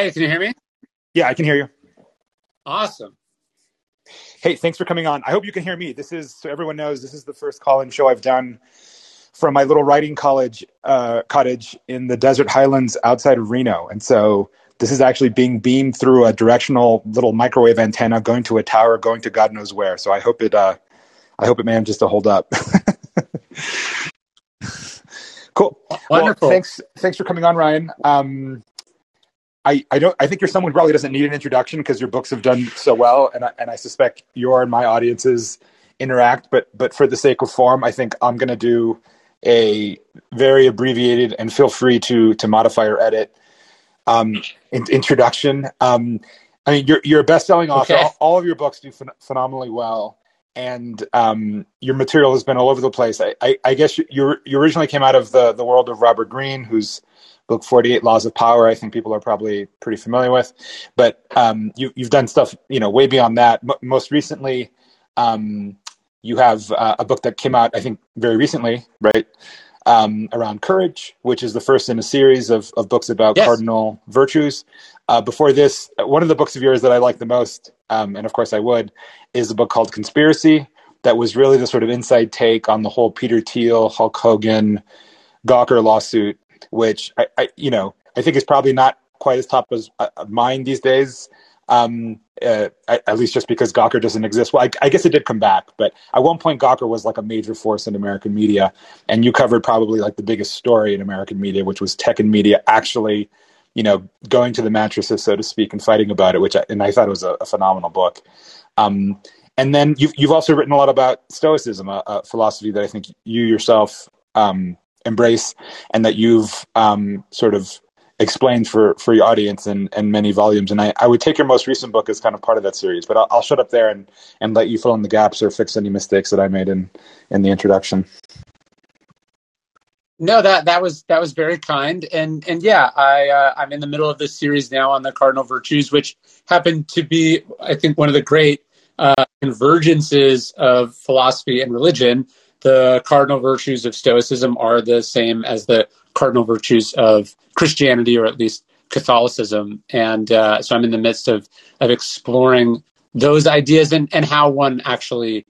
Hey, can you hear me? Yeah, I can hear you. Awesome. Hey, thanks for coming on. I hope you can hear me. This is so everyone knows this is the first call-in show I've done from my little writing college uh, cottage in the desert highlands outside of Reno, and so this is actually being beamed through a directional little microwave antenna going to a tower, going to God knows where. So I hope it, uh, I hope it manages to hold up. cool. Wonderful. Well, thanks, thanks for coming on, Ryan. Um, I, I don't I think you're someone who probably doesn't need an introduction because your books have done so well and I, and I suspect your and my audiences interact but but for the sake of form I think I'm going to do a very abbreviated and feel free to to modify or edit um, in, introduction. Um, I mean you're you're a best-selling author. Okay. all, all of your books do phen- phenomenally well and um, your material has been all over the place. I, I, I guess you you originally came out of the the world of Robert Greene who's book 48 laws of power i think people are probably pretty familiar with. But um, you, you've done stuff you know way beyond that. M- most recently um, you have uh, a book that came out i think very recently right um, around courage which is the first in a series of, of books about Yes. cardinal virtues. Uh, before this one of the books of yours that i like the most um, and of course i would is a book called conspiracy that was really the sort of inside take on the whole peter thiel hulk hogan gawker lawsuit which I, I you know I think is probably not quite as top as uh, mine these days. Um, uh, at least just because Gawker doesn't exist. Well, I, I guess it did come back, but at one point Gawker was like a major force in American media, and you covered probably like the biggest story in American media, which was tech and media actually, you know, going to the mattresses, so to speak, and fighting about it. Which I, and I thought it was a, a phenomenal book. Um, and then you've you've also written a lot about Stoicism, a, a philosophy that I think you yourself um, embrace and that you've um, sort of explained for for your audience in, in many volumes. And I, I would take your most recent book as kind of part of that series, but I'll, I'll shut up there and, and let you fill in the gaps or fix any mistakes that I made in in the introduction. No, that that was that was very kind, and and yeah, I uh, I'm in the middle of this series now on the cardinal virtues, which happen to be, I think, one of the great uh, convergences of philosophy and religion. The cardinal virtues of Stoicism are the same as the cardinal virtues of Christianity, or at least Catholicism, and uh, so I'm in the midst of of exploring those ideas and and how one actually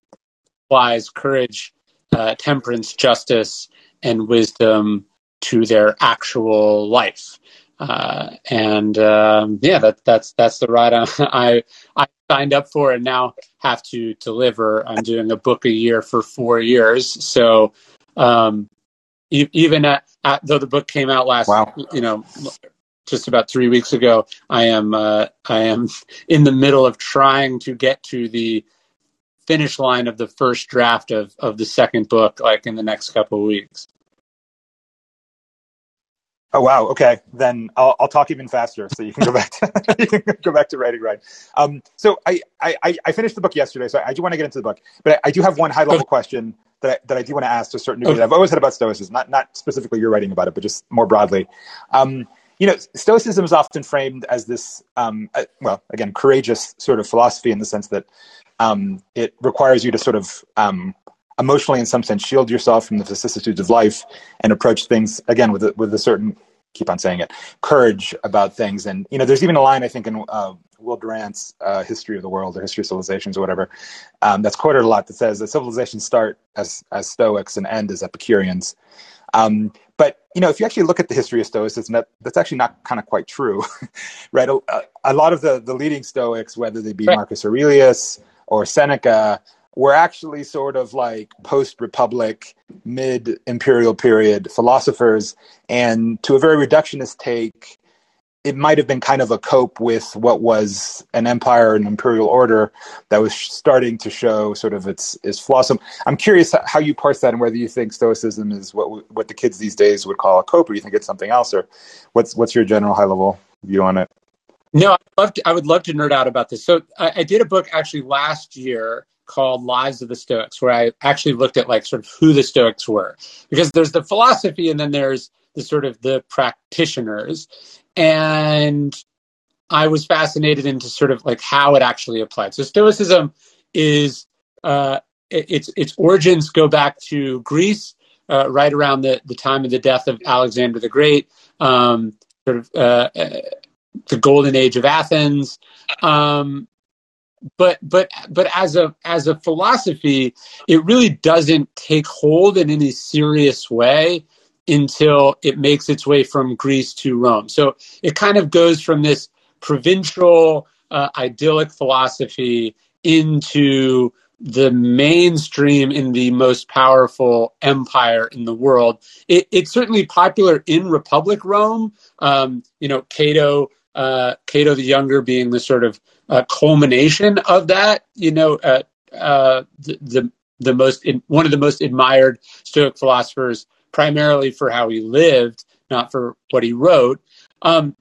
applies courage, uh, temperance, justice and wisdom to their actual life. Uh, and um, yeah, that, that's that's the ride I, I I signed up for and now have to deliver. I'm doing a book a year for four years, so um, e- even at, at, though the book came out last, Wow. you know, just about three weeks ago, I am uh, I am in the middle of trying to get to the finish line of the first draft of of the second book, like in the next couple of weeks. Oh wow. Okay, then I'll, I'll talk even faster, so you can go back to you can go back to writing. Right. Um, so I, I I finished the book yesterday, so I do want to get into the book, but I, I do have one high level question that I, that I do want to ask to a certain degree. that I've always had about Stoicism, not not specifically you're writing about it, but just more broadly. Um, you know, Stoicism is often framed as this, um, uh, well, again, courageous sort of philosophy in the sense that um, it requires you to sort of um, emotionally, in some sense, shield yourself from the vicissitudes of life and approach things again with a, with a certain keep on saying it courage about things. And you know, there's even a line I think in uh, Will Durant's uh, History of the World or History of Civilizations or whatever um, that's quoted a lot that says that civilizations start as as Stoics and end as Epicureans. Um, but you know, if you actually look at the history of Stoicism, that, that's actually not kind of quite true, right? A, a lot of the the leading Stoics, whether they be Right. Marcus Aurelius or Seneca, were actually sort of like post Republic, mid imperial period philosophers, and to a very reductionist take, it might have been kind of a cope with what was an empire and imperial order that was starting to show sort of its its flaws. I'm curious how you parse that and whether you think Stoicism is what what the kids these days would call a cope, or you think it's something else, or what's what's your general high level view on it? No, I'd love to, I would love to nerd out about this. So I, I did a book actually last year called Lives of the Stoics, where I actually looked at like sort of who the Stoics were, because there's the philosophy and then there's the sort of the practitioners, and I was fascinated into sort of like how it actually applied. So Stoicism is uh, it, its its origins go back to Greece, uh, right around the the time of the death of Alexander the Great. Um, sort of uh, the golden age of Athens. Um, but but but as a as a philosophy, it really doesn't take hold in any serious way until it makes its way from Greece to Rome. So it kind of goes from this provincial uh, idyllic philosophy into the mainstream in the most powerful empire in the world. It, it's certainly popular in Republic Rome. Um, you know, Cato, uh, Cato the Younger being the sort of uh, culmination of that. You know, uh, uh the, the, the most in, one of the most admired Stoic philosophers, primarily for how he lived, not for what he wrote. Um,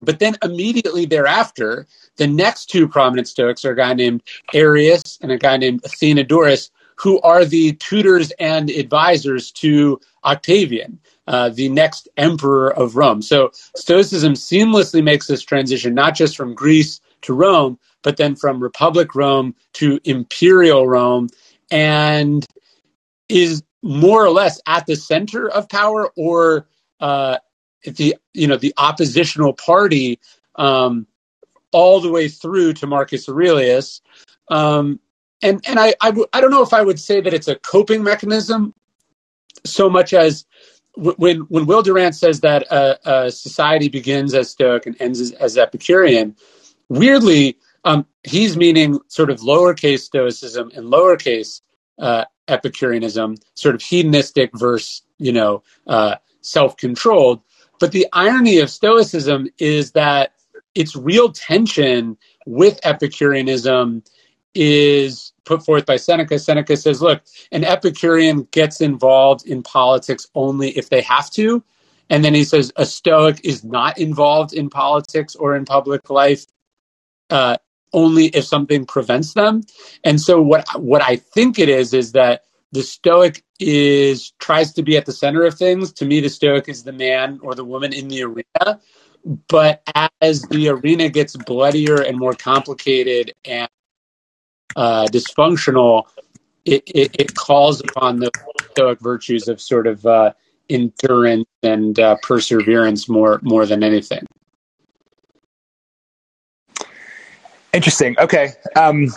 but then immediately thereafter, the next two prominent Stoics are a guy named Arius and a guy named Athenodorus, who are the tutors and advisors to Octavian, uh, the next emperor of Rome. So Stoicism seamlessly makes this transition, not just from Greece to Rome, but then from Republic Rome to Imperial Rome, and is more or less at the center of power or uh, the you know the oppositional party um, all the way through to Marcus Aurelius. Um, and and I, I, w- I don't know if I would say that it's a coping mechanism so much as when when Will Durant says that a, a, society begins as Stoic and ends as, as Epicurean, weirdly um, he's meaning sort of lowercase Stoicism and lowercase uh, Epicureanism, sort of hedonistic versus you know uh, self controlled. But the irony of Stoicism is that its real tension with Epicureanism is put forth by Seneca. Seneca says, look, an Epicurean gets involved in politics only if they have to. And then he says, a Stoic is not involved in politics or in public life uh, only if something prevents them. And so, what what I think it is is that the stoic is tries to be at the center of things to me the stoic is the man or the woman in the arena but as the arena gets bloodier and more complicated and uh, dysfunctional it, it, it, calls upon the stoic virtues of sort of uh, endurance and uh, perseverance more more than anything. Interesting. Okay. Um,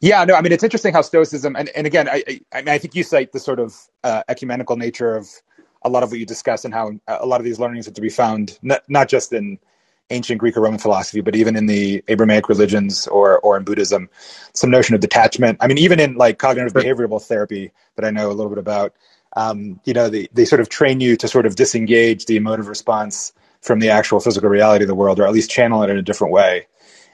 yeah, no, I mean it's interesting how Stoicism, and, and again, I, I, I mean I think you cite the sort of uh, ecumenical nature of a lot of what you discuss, and how a lot of these learnings are to be found not, not just in ancient Greek or Roman philosophy, but even in the Abrahamic religions or or in Buddhism, some notion of detachment. I mean, even in like cognitive behavioral therapy that I know a little bit about, um, you know, they they sort of train you to sort of disengage the emotive response from the actual physical reality of the world, or at least channel it in a different way.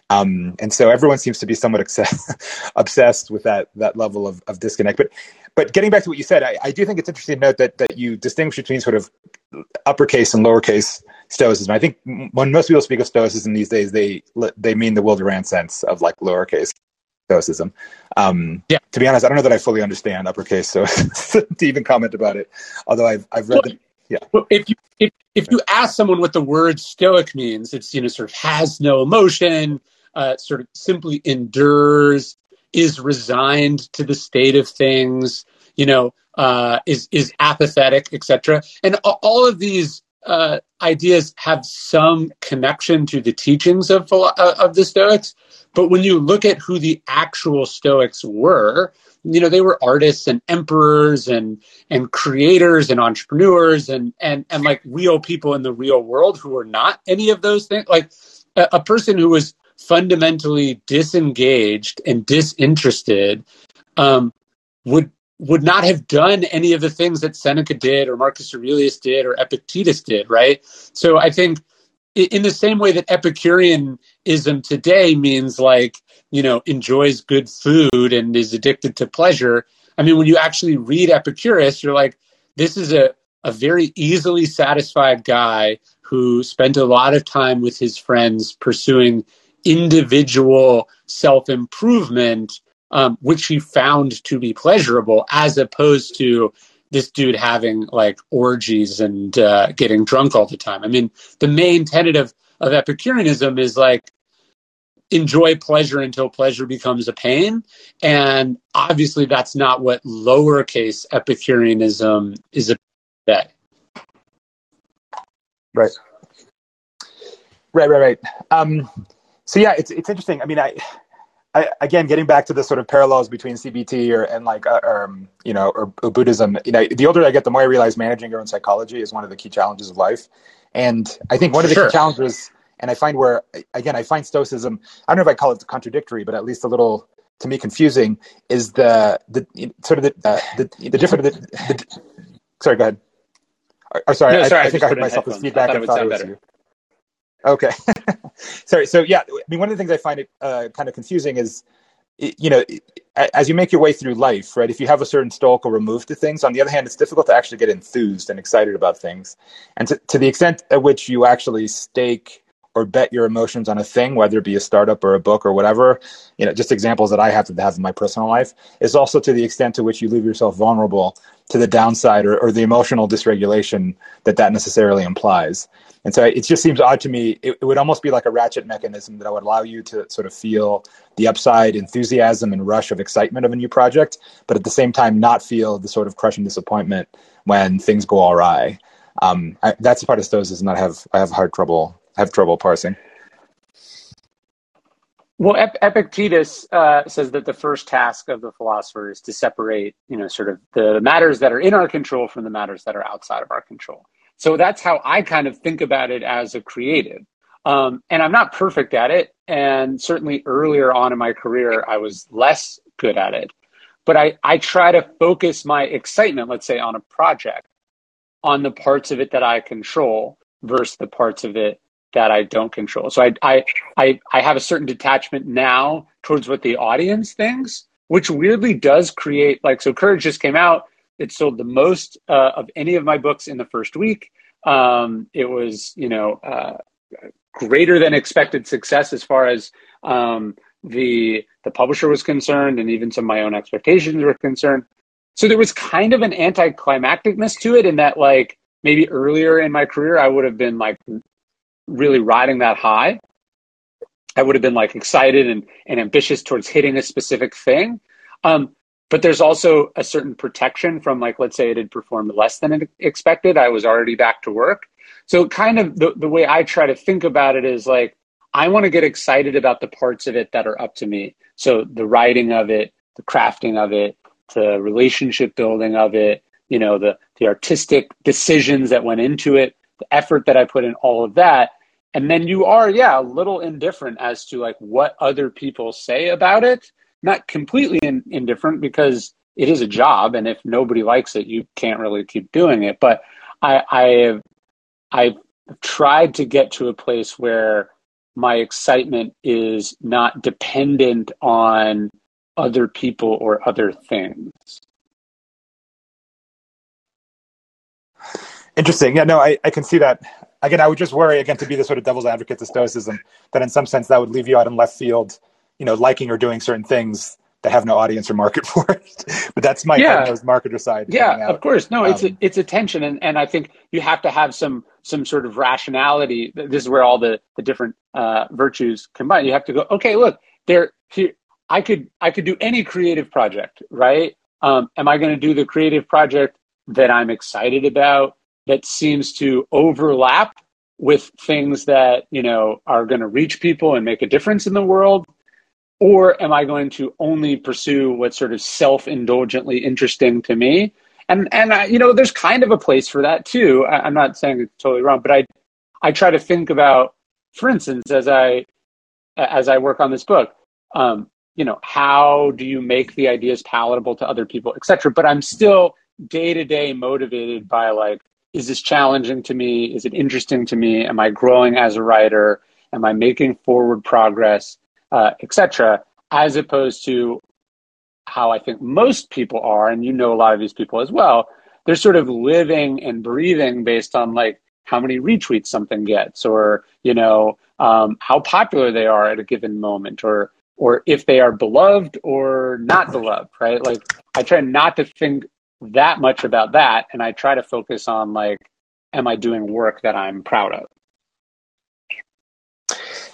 Um, and so everyone seems to be somewhat obsessed with that that level of, of disconnect. But but getting back to what you said, I, I, do think it's interesting to note that that you distinguish between sort of uppercase and lowercase stoicism. I think when most people speak of stoicism these days, they they mean the Will Durant sense of like lowercase stoicism. Um, yeah. To be honest, I don't know that I fully understand uppercase, so to even comment about it. Although I've I've read. Well, the, yeah. Well, if you if, if you ask someone what the word stoic means, it's you know sort of has no emotion, uh, sort of simply endures, is resigned to the state of things, you know, uh, is is apathetic, etc. And all of these uh, ideas have some connection to the teachings of uh, of the Stoics. But when you look at who the actual Stoics were, you know, they were artists and emperors and and creators and entrepreneurs and and and like real people in the real world who were not any of those things. Like a, a person who was fundamentally disengaged and disinterested um, would would not have done any of the things that Seneca did or Marcus Aurelius did or Epictetus did, right? So I think in the same way that Epicureanism today means like, you know, enjoys good food and is addicted to pleasure. I mean, when you actually read Epicurus, you're like, this is a, a very easily satisfied guy who spent a lot of time with his friends pursuing individual self improvement, um, which he found to be pleasurable, as opposed to this dude having like orgies and uh, getting drunk all the time. I mean, the main tenet of, of Epicureanism is like enjoy pleasure until pleasure becomes a pain. And obviously, that's not what lowercase Epicureanism is about. Right. Right, right, right. Um, so yeah, it's it's interesting. I mean, I, I, again getting back to the sort of parallels between CBT or and like uh, um, you know or, or, Buddhism. You know, the older I get, the more I realize managing your own psychology is one of the key challenges of life. And I think one of the sure. key challenges, and I find where again I find Stoicism. I don't know if I call it contradictory, but at least a little to me confusing is the the sort of the uh, the, the different the, the, sorry go ahead or, sorry, no, sorry I, I, I think I heard myself as feedback and thought it was better. you okay. Sorry so yeah i mean one of the things i find it uh, kind of confusing is you know as you make your way through life right if you have a certain stoical remove to things on the other hand it's difficult to actually get enthused and excited about things. And to, to the extent at which you actually stake or bet your emotions on a thing, whether it be a startup or a book or whatever, you know, just examples that I have to have in my personal life, is also to the extent to which you leave yourself vulnerable to the downside or, or the emotional dysregulation that that necessarily implies. And so it just seems odd to me. It, it would almost be like a ratchet mechanism that would allow you to sort of feel the upside, enthusiasm, and rush of excitement of a new project, but at the same time not feel the sort of crushing disappointment when things go awry. Um, I, that's the part of Stoicism that I have I have hard trouble have trouble parsing. Well, Epictetus uh, says that the first task of the philosopher is to separate, you know, sort of the matters that are in our control from the matters that are outside of our control. So that's how I kind of think about it as a creative. Um, and I'm not perfect at it. And certainly earlier on in my career, I was less good at it. But I, I try to focus my excitement, let's say, on a project, on the parts of it that I control versus the parts of it that I don't control. So I, I, I, I have a certain detachment now towards what the audience thinks, which weirdly does create like, so Courage just came out. It sold the most uh, of any of my books in the first week. Um, it was, you know, uh, greater than expected success as far as um, the the publisher was concerned, and even some of my own expectations were concerned. So there was kind of an anticlimacticness to it, in that like maybe earlier in my career I would have been like really riding that high, I would have been like excited and, and ambitious towards hitting a specific thing. Um, but there's also a certain protection from like, let's say it had performed less than expected. I was already back to work. So kind of the, the way I try to think about it is like, I want to get excited about the parts of it that are up to me. So the writing of it, the crafting of it, the relationship building of it, you know, the, the artistic decisions that went into it, the effort that I put in all of that and then you are yeah a little indifferent as to like what other people say about it. Not completely in, indifferent because it is a job and if nobody likes it you can't really keep doing it. But i i have i've tried to get to a place where my excitement is not dependent on other people or other things. Interesting. Yeah no i, I can see that again, I would just worry again to be the sort of devil's advocate to Stoicism that in some sense that would leave you out in left field, you know, liking or doing certain things that have no audience or market for it. but that's my yeah. marketer side. Yeah, of course. No, um, it's a, um, it's a tension, and, and I think you have to have some some sort of rationality. This is where all the the different uh, virtues combine. You have to go. Okay, look, there. Here, I could I could do any creative project, right? Um, am I going to do the creative project that I'm excited about? That seems to overlap with things that you know are going to reach people and make a difference in the world? Or am i going to only pursue what's sort of self-indulgently interesting to me? And and I, you know there's kind of a place for that too. I, am not saying it's totally wrong but i i try to think about for instance as i as i work on this book um, you know how do you make the ideas palatable to other people etc but i'm still day to day motivated by like is this challenging to me? Is it interesting to me? Am I growing as a writer? Am I making forward progress, uh, etc. As opposed to how I think most people are, and you know a lot of these people as well. They're sort of living and breathing based on like how many retweets something gets, or you know um, how popular they are at a given moment, or or if they are beloved or not beloved. Right? Like I try not to think that much about that and I try to focus on like am I doing work that I'm proud of?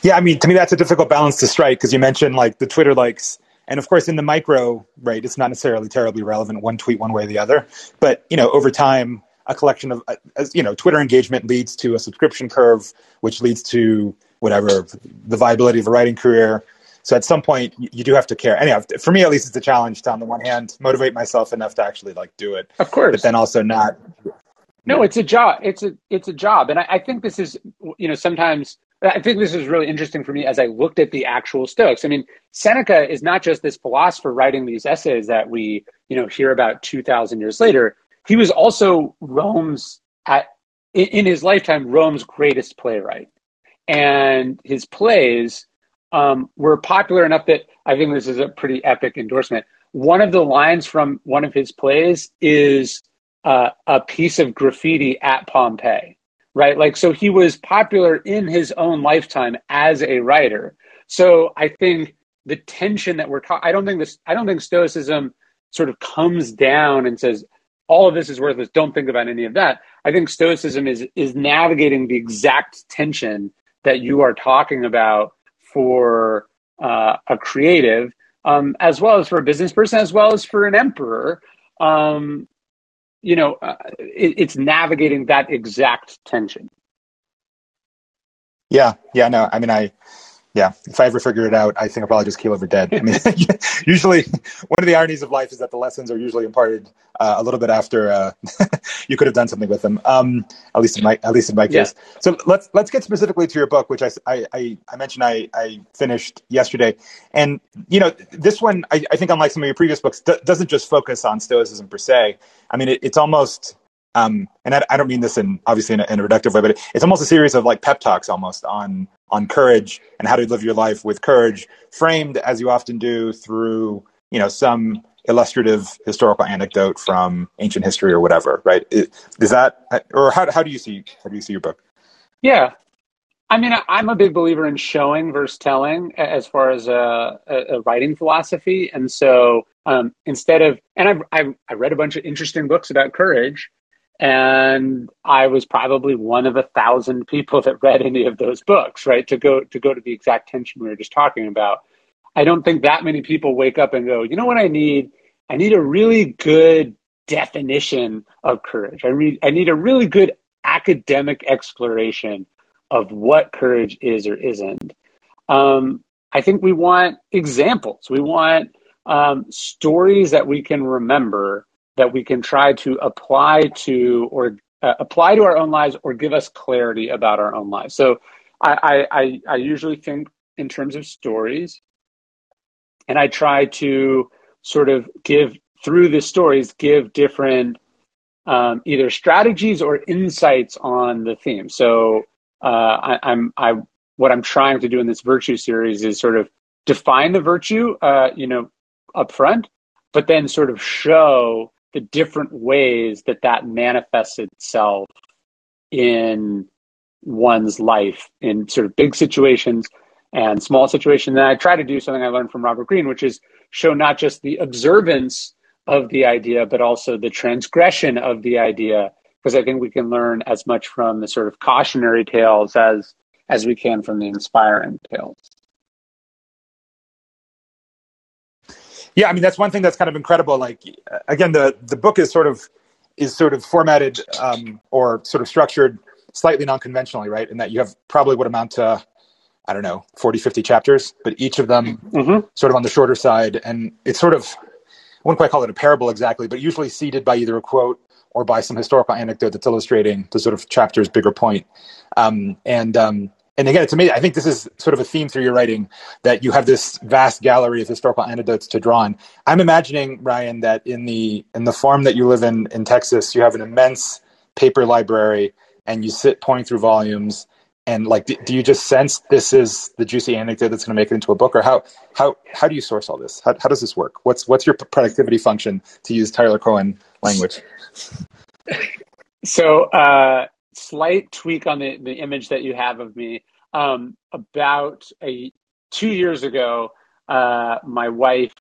Yeah, I mean to me that's a difficult balance to strike because you mentioned like the Twitter likes and of course in the micro, right, it's not necessarily terribly relevant one tweet one way or the other, but you know, over time a collection of uh, you know, Twitter engagement leads to a subscription curve which leads to whatever the viability of a writing career. So at some point, you do have to care. Anyhow, for me at least, it's a challenge to, on the one hand, motivate myself enough to actually like do it. Of course, but then also not. No, it's a job. It's a it's a job, and I, I think this is you know sometimes I think this is really interesting for me as I looked at the actual Stoics. I mean, Seneca is not just this philosopher writing these essays that we you know hear about two thousand years later. He was also Rome's at in his lifetime Rome's greatest playwright, and his plays um, were popular enough that I think this is a pretty epic endorsement. One of the lines from one of his plays is uh, a piece of graffiti at Pompeii, right? Like, so he was popular in his own lifetime as a writer. So I think the tension that we're talking, I don't think this, I don't think Stoicism sort of comes down and says, all of this is worthless. Don't think about any of that. I think Stoicism is is navigating the exact tension that you are talking about for uh, a creative, um, as well as for a business person, as well as for an emperor. Um, you know, uh, it, it's navigating that exact tension. Yeah, yeah, no, I mean, I, yeah, if I ever figure it out, I think I'll probably just keel over dead. I mean, usually one of the ironies of life is that the lessons are usually imparted uh, a little bit after uh, you could have done something with them. Um, at least in my at least in my case. Yeah. So let's let's get specifically to your book, which I I, I mentioned I, I finished yesterday, and you know this one I, I think unlike some of your previous books d- doesn't just focus on stoicism per se. I mean, it, it's almost um, and I, I, don't mean this in obviously in a, in a, reductive way, but it's almost a series of like pep talks almost on on courage and how to live your life with courage, framed as you often do through you know some illustrative historical anecdote from ancient history or whatever. Right? Is that or how how do you see how do you see your book? Yeah, I mean, I'm a big believer in showing versus telling as far as a, a writing philosophy, and so um, instead of and I've, I've I read a bunch of interesting books about courage, and I was probably one of a thousand people that read any of those books, right? To go to go to the exact tension we were just talking about. I don't think that many people wake up and go, you know what I need? I need a really good definition of courage. I read I need a really good academic exploration of what courage is or isn't. Um, I think we want examples. We want um, stories that we can remember that we can try to apply to or uh, apply to our own lives or give us clarity about our own lives. So I, I, I usually think in terms of stories, and I try to sort of give through the stories, give different um, either strategies or insights on the theme. So uh, I, I'm I what I'm trying to do in this virtue series is sort of define the virtue, uh, you know, up front, but then sort of show the different ways that that manifests itself in one's life in sort of big situations and small situations. And I try to do something I learned from Robert Greene, which is show not just the observance of the idea, but also the transgression of the idea, because I think we can learn as much from the sort of cautionary tales as as we can from the inspiring tales. Yeah, I mean that's one thing that's kind of incredible. Like again, the the book is sort of is sort of formatted um, or sort of structured slightly non-conventionally, right? In that you have probably what amount to I don't know 40, 50 chapters, but each of them mm-hmm. sort of on the shorter side, and it's sort of I wouldn't quite call it a parable exactly, but usually seeded by either a quote or by some historical anecdote that's illustrating the sort of chapter's bigger point. Um, and um, and again, it's amazing. I think this is sort of a theme through your writing that you have this vast gallery of historical anecdotes to draw on. I'm imagining, Ryan, that in the in the farm that you live in in Texas, you have an immense paper library, and you sit pointing through volumes. And like, do, do you just sense this is the juicy anecdote that's going to make it into a book, or how how how do you source all this? How how does this work? What's what's your productivity function to use Tyler Cowen language? So uh, slight tweak on the, the image that you have of me. Um, about a two years ago, uh, my wife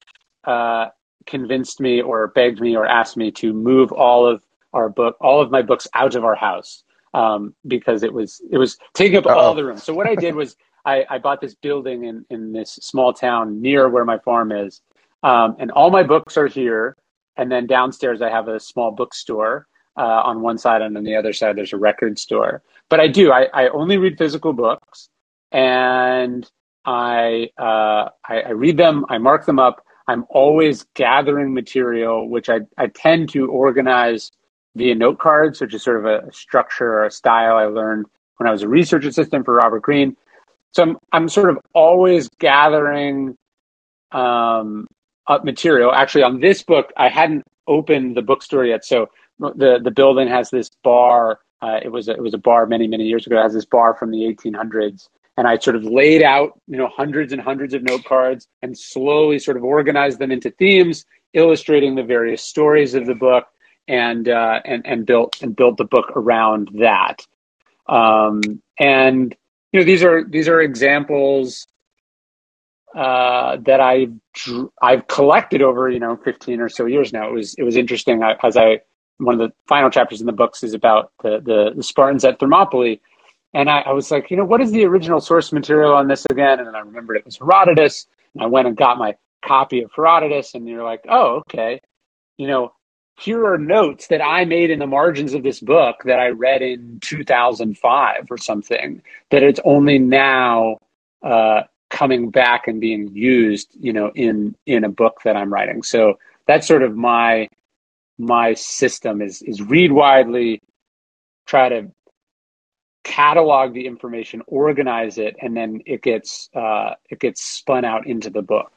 uh, convinced me or begged me or asked me to move all of our book, all of my books out of our house um, because it was it was taking up Uh-oh. all the room. So what I did was I, I, bought this building in in this small town near where my farm is, um, and all my books are here. And then downstairs I have a small bookstore uh, on one side, and on the other side there's a record store. But I do. I, I only read physical books. and I, uh, I, I read them, I mark them up. I'm always gathering material, which I, I tend to organize via note cards, which is sort of a structure or a style I learned when I was a research assistant for Robert Greene. So I'm, I'm sort of always gathering um, up material. Actually, on this book, I hadn't opened the bookstore yet. So the, the building has this bar. Uh, it was a, it was a bar many many years ago. It has this bar from the 1800s, and I sort of laid out you know hundreds and hundreds of note cards and slowly sort of organized them into themes, illustrating the various stories of the book, and uh, and and built and built the book around that. Um, and you know these are these are examples uh, that I I've collected over you know 15 or so years now. It was it was interesting as I one of the final chapters in the books is about the the, the Spartans at Thermopylae, and I, I, was like, you know, what is the original source material on this again? And then I remembered it was Herodotus, and I went and got my copy of Herodotus, and you're like, oh, okay, you know. Here are notes that I made in the margins of this book that I read in 2005 or something. That it's only now uh, coming back and being used, you know, in in a book that I'm writing. So that's sort of my my system is is read widely, try to catalog the information, organize it, and then it gets uh, it gets spun out into the book.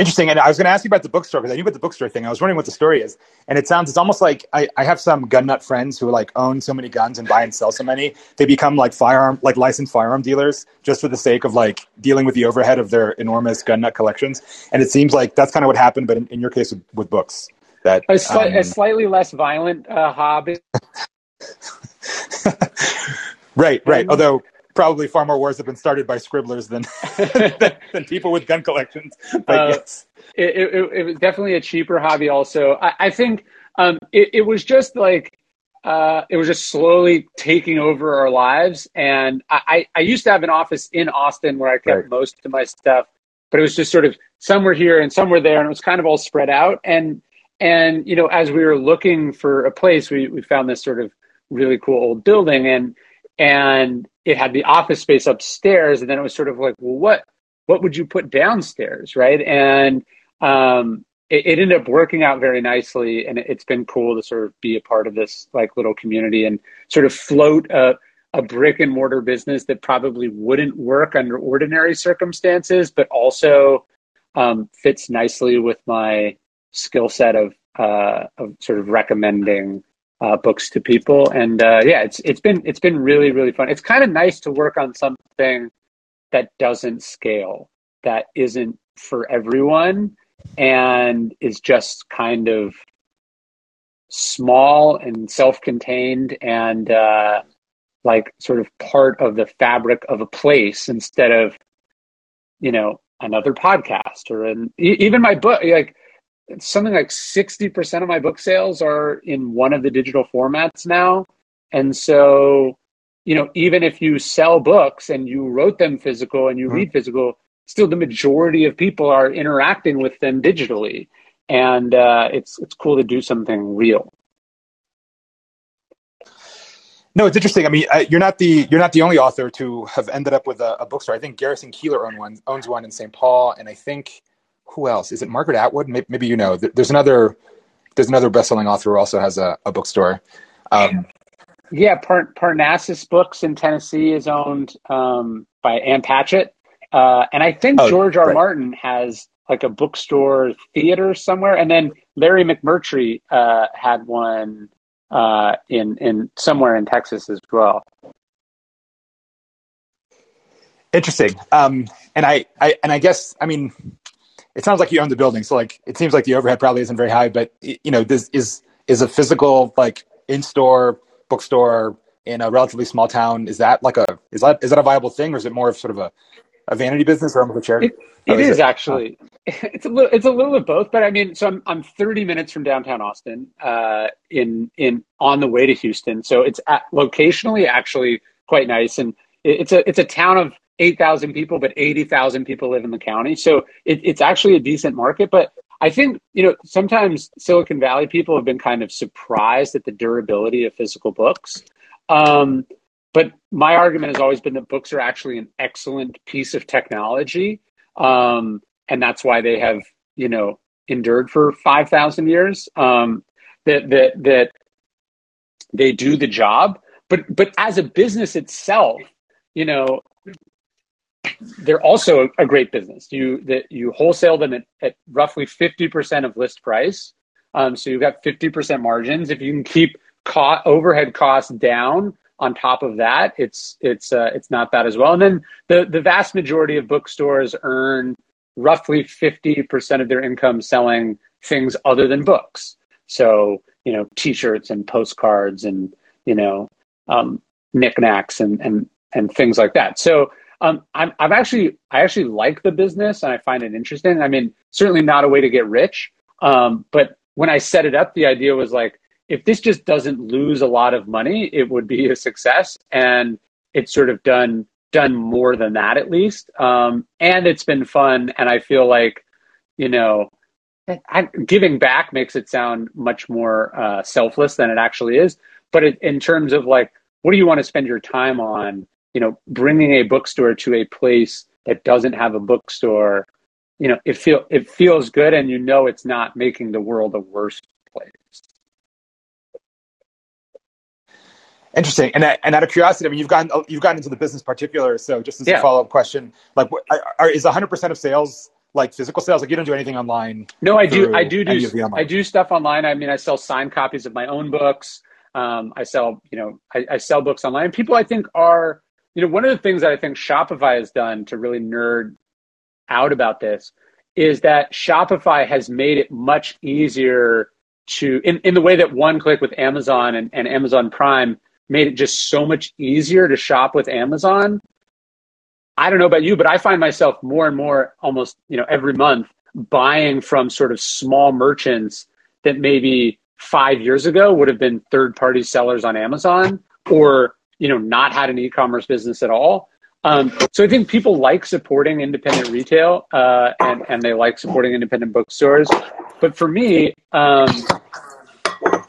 Interesting. And I was going to ask you about the bookstore because I knew about the bookstore thing. I was wondering what the story is. And it sounds, it's almost like I, I have some gun nut friends who like own so many guns and buy and sell so many. They become like firearm, like licensed firearm dealers just for the sake of like dealing with the overhead of their enormous gun nut collections. And it seems like that's kind of what happened, but in, in your case with, with, books. That, a, sli- um, a slightly less violent uh, hobby. right, right. Although probably far more wars have been started by scribblers than than, than, people with gun collections. But uh, yes, it, it, it, was definitely a cheaper hobby. Also, I, I think um, it, it, was just like uh, it was just slowly taking over our lives. And I, I used to have an office in Austin where I kept right. most of my stuff, but it was just sort of somewhere here and somewhere there, and it was kind of all spread out. And and you know, as we were looking for a place, we we found this sort of really cool old building and and it had the office space upstairs and then it was sort of like well what what would you put downstairs right? And um, it, it, ended up working out very nicely and it, has been cool to sort of be a part of this like little community and sort of float a, a brick and mortar business that probably wouldn't work under ordinary circumstances but also um, fits nicely with my skill set of uh, of sort of recommending uh, books to people. And uh, yeah, it's it's been it's been really really fun. It's kind of nice to work on something that doesn't scale, that isn't for everyone, and is just kind of small and self-contained and uh, like sort of part of the fabric of a place instead of you know another podcast or an even my book like something like 60% of my book sales are in one of the digital formats now. And so, you know, even if you sell books and you wrote them physical and you mm-hmm. read physical, still the majority of people are interacting with them digitally. And uh, it's it's cool to do something real. No, it's interesting. I mean, you're not the you're not the only author to have ended up with a, a bookstore. I think Garrison Keillor owns one, owns one in St. Paul, and I think who else? Is it Margaret Atwood? Maybe, maybe you know. There's another there's another best-selling author who also has a, a bookstore. Um, yeah, Par- Parnassus Books in Tennessee is owned um, by Ann Patchett, uh, and I think oh, George R. Right. Martin has like a bookstore theater somewhere, and then Larry McMurtry uh, had one uh, in in somewhere in Texas as well. Interesting. Um, and I, I and I guess I mean it sounds like you own the building, so like it seems like the overhead probably isn't very high. But you know, this is is a physical like in store bookstore in a relatively small town. Is that like a is that is that a viable thing, or is it more of sort of a a vanity business or almost a charity? It, it is, is it? actually. Oh. It's a little. It's a little of both, but I mean, so I'm I'm 30 minutes from downtown Austin, uh, in in on the way to Houston. So it's at, locationally actually quite nice, and it, it's a it's a town of 8,000 people, but 80,000 people live in the county. So it, it's actually a decent market. But I think, you know, sometimes Silicon Valley people have been kind of surprised at the durability of physical books. Um, but my argument has always been that books are actually an excellent piece of technology, um, and that's why they have you know endured for five thousand years. Um, that that that they do the job, but but as a business itself, you know, they're also a great business. You that you wholesale them at, at roughly fifty percent of list price, um, so you've got fifty percent margins. If you can keep co- overhead costs down on top of that, it's it's uh, it's not bad as well. And then the the vast majority of bookstores earn roughly fifty percent of their income selling things other than books. So you know, T-shirts and postcards and you know, um, knickknacks and and and things like that. So um, I'm I'm actually I actually like the business and I find it interesting. I mean, certainly not a way to get rich, um, but when I set it up, the idea was like if this just doesn't lose a lot of money, it would be a success. And it's sort of done done more than that at least. Um, and it's been fun. And I feel like, you know, I, giving back makes it sound much more uh, selfless than it actually is. But it, in terms of like, what do you want to spend your time on? You know, bringing a bookstore to a place that doesn't have a bookstore, you know, it feel it feels good, and you know it's not making the world a worse place. Interesting. And and out of curiosity, I mean, you've gotten you've gotten into the business particular. So just as yeah. a follow up question, like, are, is 100 percent of sales like physical sales? Like, you don't do anything online? No, I do. I do do. I do stuff online. I mean, I sell signed copies of my own books. Um, I sell, you know, I, I sell books online. People, I think, are, you know, one of the things that I think Shopify has done to really nerd out about this is that Shopify has made it much easier to, in, in the way that one click with Amazon and, and Amazon Prime made it just so much easier to shop with Amazon. I don't know about you, but I find myself more and more almost, you know, every month buying from sort of small merchants that maybe five years ago would have been third party sellers on Amazon or, you know, not had an e-commerce business at all. Um, so I think people like supporting independent retail uh, and, and they like supporting independent bookstores. But for me, um,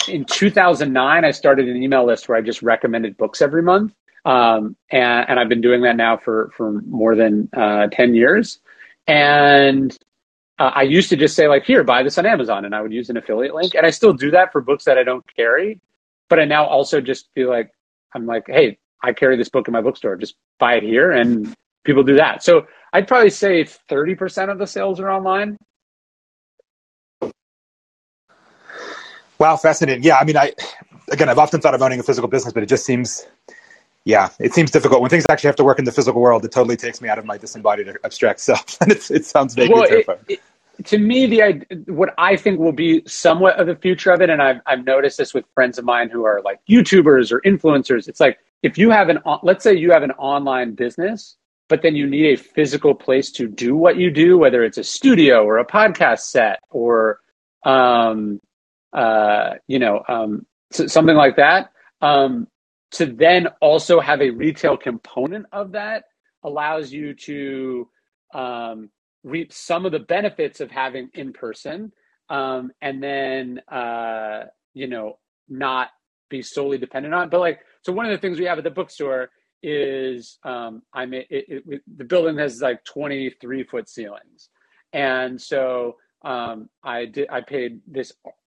in 2009, I started an email list where I just recommended books every month. Um, and, and, I've been doing that now for, for more than uh, 10 years. And uh, I used to just say, like, here, buy this on Amazon. And I would use an affiliate link. And I still do that for books that I don't carry. But I now also just feel like, I'm like, hey, I carry this book in my bookstore. Just buy it here. And people do that. So I'd probably say 30% of the sales are online. Wow, fascinating. Yeah, I mean, I again, I've often thought of owning a physical business, but it just seems, yeah, it seems difficult when things actually have to work in the physical world. It totally takes me out of my disembodied abstract self, and it sounds vaguely well, terrifying. It, it, to me, the what I think will be somewhat of the future of it, and I've I've noticed this with friends of mine who are like YouTubers or influencers. It's like if you have an let's say you have an online business, but then you need a physical place to do what you do, whether it's a studio or a podcast set or um, uh, you know, um, something like that. Um, to then also have a retail component of that allows you to um, reap some of the benefits of having in person, um, and then uh, you know not be solely dependent on. But like, so one of the things we have at the bookstore is um, I'm it, it, the building has like 23 foot ceilings, and so um, I did I paid this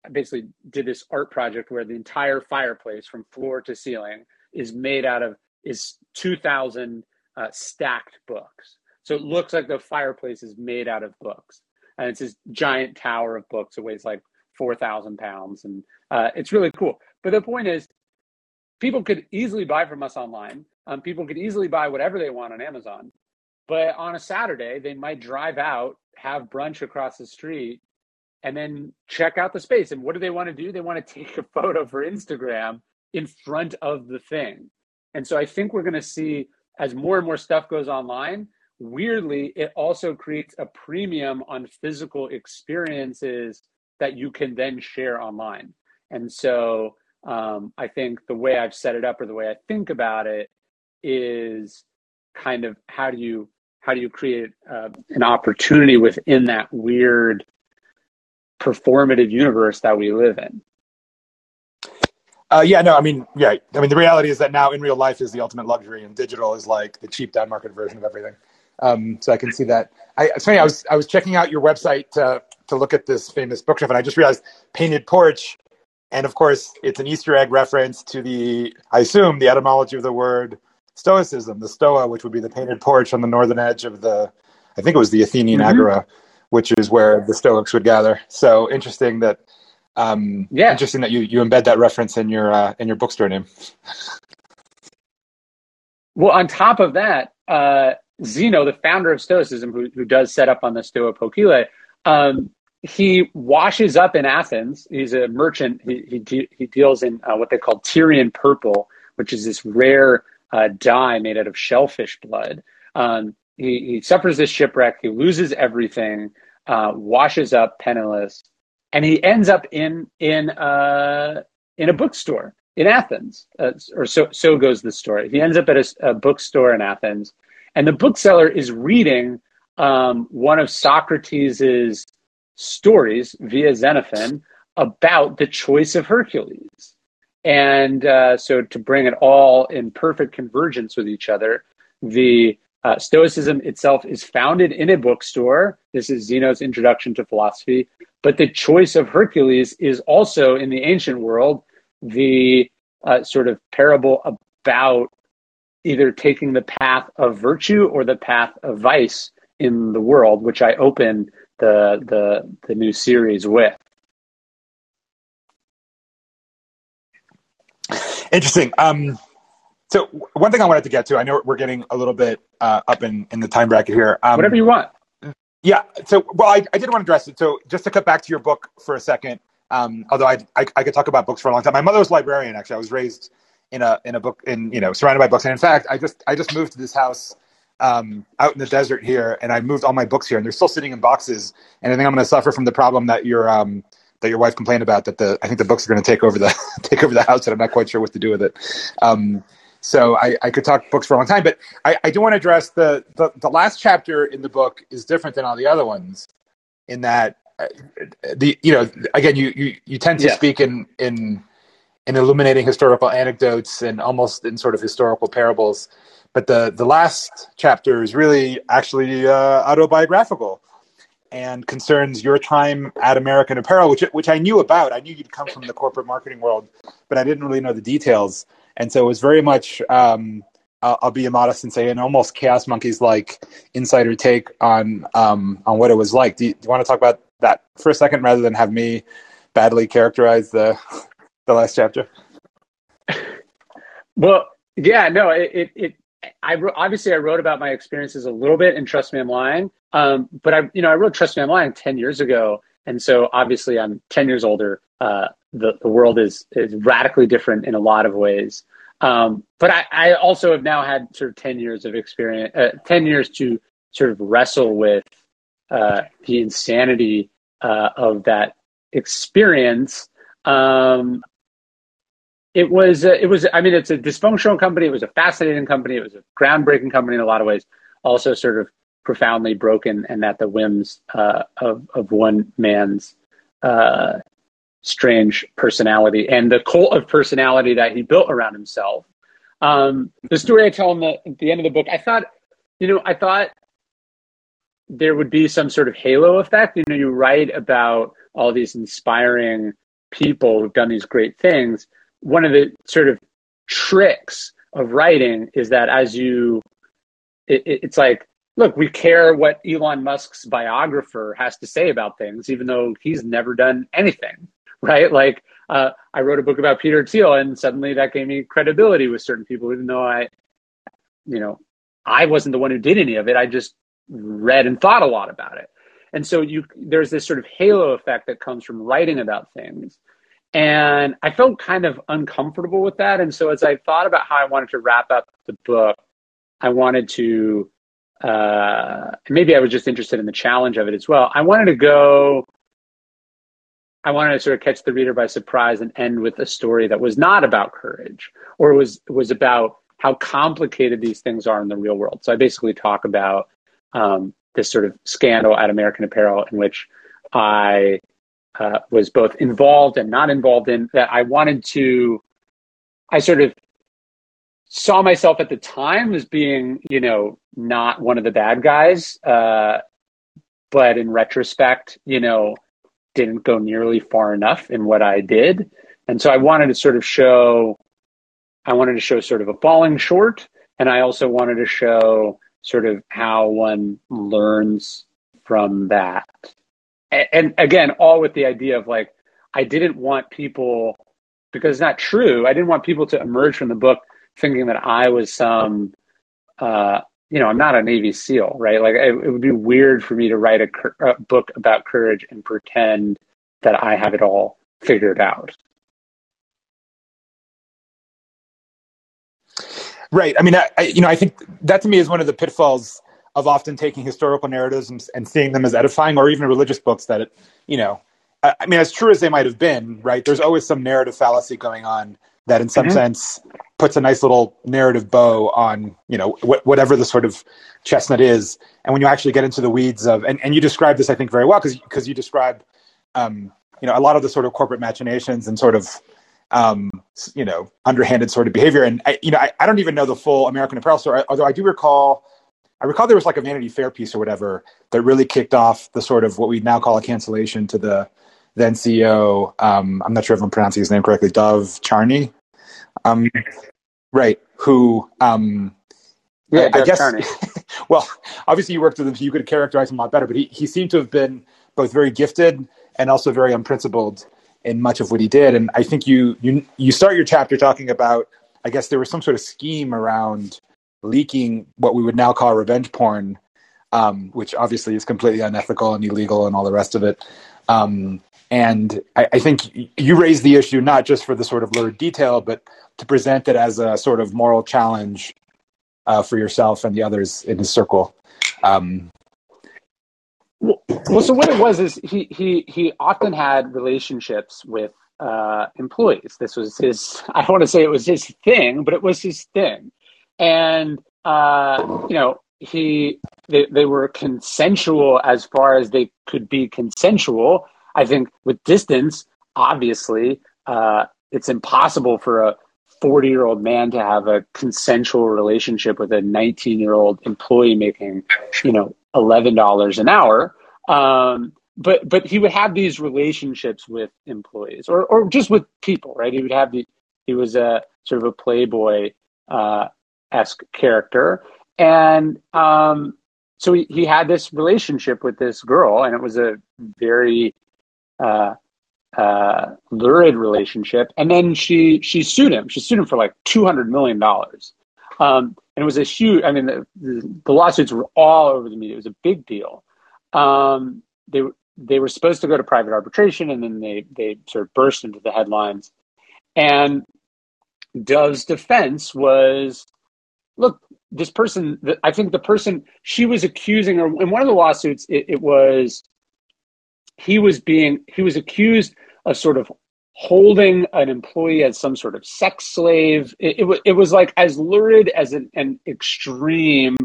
I basically did this art project where the entire fireplace from floor to ceiling is made out of is 2000 uh, stacked books so it looks like the fireplace is made out of books and it's this giant tower of books it weighs like 4000 pounds and uh, it's really cool but the point is people could easily buy from us online um, people could easily buy whatever they want on amazon but on a saturday they might drive out have brunch across the street and then check out the space. And what do they want to do? They want to take a photo for Instagram in front of the thing. And so I think we're going to see as more and more stuff goes online, weirdly, it also creates a premium on physical experiences that you can then share online. And so um, I think the way I've set it up or the way I think about it is kind of how do you how do you create uh, an opportunity within that weird performative universe that we live in. Uh, yeah, no, I mean, yeah, I mean, the reality is that now in real life is the ultimate luxury, and digital is like the cheap down market version of everything. Um, so I can see that. I, it's funny. I was I was checking out your website to to look at this famous bookshelf, and I just realized painted porch, and of course, it's an Easter egg reference to the I assume the etymology of the word Stoicism, the Stoa, which would be the painted porch on the northern edge of the, I think it was the Athenian mm-hmm. Agora, which is where the Stoics would gather. So interesting that um, yeah, interesting that you you embed that reference in your uh, in your bookstore name. Well, on top of that, uh, Zeno, the founder of Stoicism, who who does set up on the Stoa um, he washes up in Athens. He's a merchant. He he, de- he deals in uh, what they call Tyrian purple, which is this rare uh, dye made out of shellfish blood. Um, he, he suffers this shipwreck. He loses everything, uh, washes up penniless, and he ends up in in uh, in a bookstore in Athens, uh, or so so goes the story. He ends up at a, a bookstore in Athens, and the bookseller is reading um, one of Socrates's stories via Xenophon about the choice of Hercules. And uh, so, to bring it all in perfect convergence with each other, the uh, Stoicism itself is founded in a bookstore. This is Zeno's introduction to philosophy. But the choice of Hercules is also in the ancient world the uh, sort of parable about either taking the path of virtue or the path of vice in the world, which I open the the the new series with. Interesting. Um, so one thing I wanted to get to, I know we're getting a little bit uh, up in, in the time bracket here. Um, Whatever you want. Yeah. So, well, I, I did want to address it. So, just to cut back to your book for a second, um, although I, I, I could talk about books for a long time. My mother was a librarian. Actually, I was raised in a in a book in you know surrounded by books. And in fact, I just I just moved to this house um, out in the desert here, and I moved all my books here, and they're still sitting in boxes. And I think I'm going to suffer from the problem that your um, that your wife complained about. That the I think the books are going to take over the take over the house, and I'm not quite sure what to do with it. Um, so I, I, could talk books for a long time, but I, I do want to address the, the, the last chapter in the book is different than all the other ones, in that uh, the you know again you you, you tend to yeah. speak in in in illuminating historical anecdotes and almost in sort of historical parables, but the the last chapter is really actually uh, autobiographical and concerns your time at American Apparel, which which I knew about. I knew you'd come from the corporate marketing world, but I didn't really know the details. And so it was very much, um, I'll, I'll, be modest and say, an almost Chaos Monkeys like insider take on um, on what it was like. Do you, do you, want to talk about that for a second, rather than have me badly characterize the the last chapter? Well, yeah, no, it, it, it I obviously I wrote about my experiences a little bit in Trust Me I'm Lying, um, but I you know I wrote Trust Me I'm Lying ten years ago, and so obviously I'm ten years older. Uh, the, the world is, is radically different in a lot of ways. Um, but I, I, also have now had sort of 10 years of experience, uh, 10 years to sort of wrestle with uh, the insanity uh, of that experience. Um, it was, it was, I mean, it's a dysfunctional company. It was a fascinating company. It was a groundbreaking company in a lot of ways, also sort of profoundly broken and at the whims uh, of, of one man's uh, strange personality and the cult of personality that he built around himself. Um, the story I tell in the, at the end of the book, I thought, you know, I thought there would be some sort of halo effect. You know, you write about all these inspiring people who've done these great things. One of the sort of tricks of writing is that as you, it, it's like, look, we care what Elon Musk's biographer has to say about things, even though he's never done anything right? Like uh, I wrote a book about Peter Thiel, and suddenly that gave me credibility with certain people, even though I, you know, I wasn't the one who did any of it. I just read and thought a lot about it. And so you there's this sort of halo effect that comes from writing about things. And I felt kind of uncomfortable with that. And so as I thought about how I wanted to wrap up the book, I wanted to uh, maybe I was just interested in the challenge of it as well. I wanted to go I wanted to sort of catch the reader by surprise and end with a story that was not about courage or was was about how complicated these things are in the real world. So I basically talk about um, this sort of scandal at American Apparel in which I uh, was both involved and not involved in. That I wanted to I sort of saw myself at the time as being, you know, not one of the bad guys. Uh, but in retrospect, you know, didn't go nearly far enough in what I did. And so I wanted to sort of show, I wanted to show sort of a falling short. And I also wanted to show sort of how one learns from that. And, again, all with the idea of like, I didn't want people, because it's not true, I didn't want people to emerge from the book thinking that I was some, uh, you know, I'm not a Navy SEAL, right? Like, it, it would be weird for me to write a, a book about courage and pretend that I have it all figured out. Right. I mean, I, I, you know, I think that to me is one of the pitfalls of often taking historical narratives and, and seeing them as edifying, or even religious books that, it, you know, I, I, mean, as true as they might have been, right? There's always some narrative fallacy going on that, in some mm-hmm. sense, puts a nice little narrative bow on, you know, wh- whatever the sort of chestnut is. And when you actually get into the weeds of, and, and you describe this, I think, very well, because because you describe, um, you know, a lot of the sort of corporate machinations and sort of um, you know, underhanded sort of behavior. And I, you know, I, I don't even know the full American Apparel story, although I do recall, I recall there was like a Vanity Fair piece or whatever that really kicked off the sort of what we now call a cancellation to the then CEO. Um, I'm not sure if I'm pronouncing his name correctly, Dov Charney. Um, right. Who, um, yeah, I, I guess, well, obviously you worked with him, so you could characterize him a lot better, but he, he seemed to have been both very gifted and also very unprincipled in much of what he did. And I think you you you start your chapter talking about I guess there was some sort of scheme around leaking what we would now call revenge porn, um, which obviously is completely unethical and illegal and all the rest of it. Um, and I, I, think you raised the issue not just for the sort of lurid detail, but to present it as a sort of moral challenge uh, for yourself and the others in his circle. Um, well, so what it was is he he he often had relationships with uh, employees. This was his. I don't want to say it was his thing, but it was his thing, and uh, you know he they, they were consensual as far as they could be consensual. I think with distance, obviously, uh, it's impossible for a 40 year old man to have a consensual relationship with a 19 year old employee making, you know, $11 an hour. Um, but but he would have these relationships with employees or or just with people, right? He would have the he was a sort of a playboy uh, esque character, and um, so he, he had this relationship with this girl, and it was a very uh, uh, lurid relationship. And then she she sued him. She sued him for like two hundred million dollars. Um, and it was a huge. I mean, the, the, lawsuits were all over the media. It was a big deal. Um, they they were supposed to go to private arbitration, and then they they sort of burst into the headlines. And Dov's defense was, look, this person. I think the person she was accusing her in one of the lawsuits. It, it was he was being he was accused of sort of holding an employee as some sort of sex slave. It, it, it was like as lurid as an, an extreme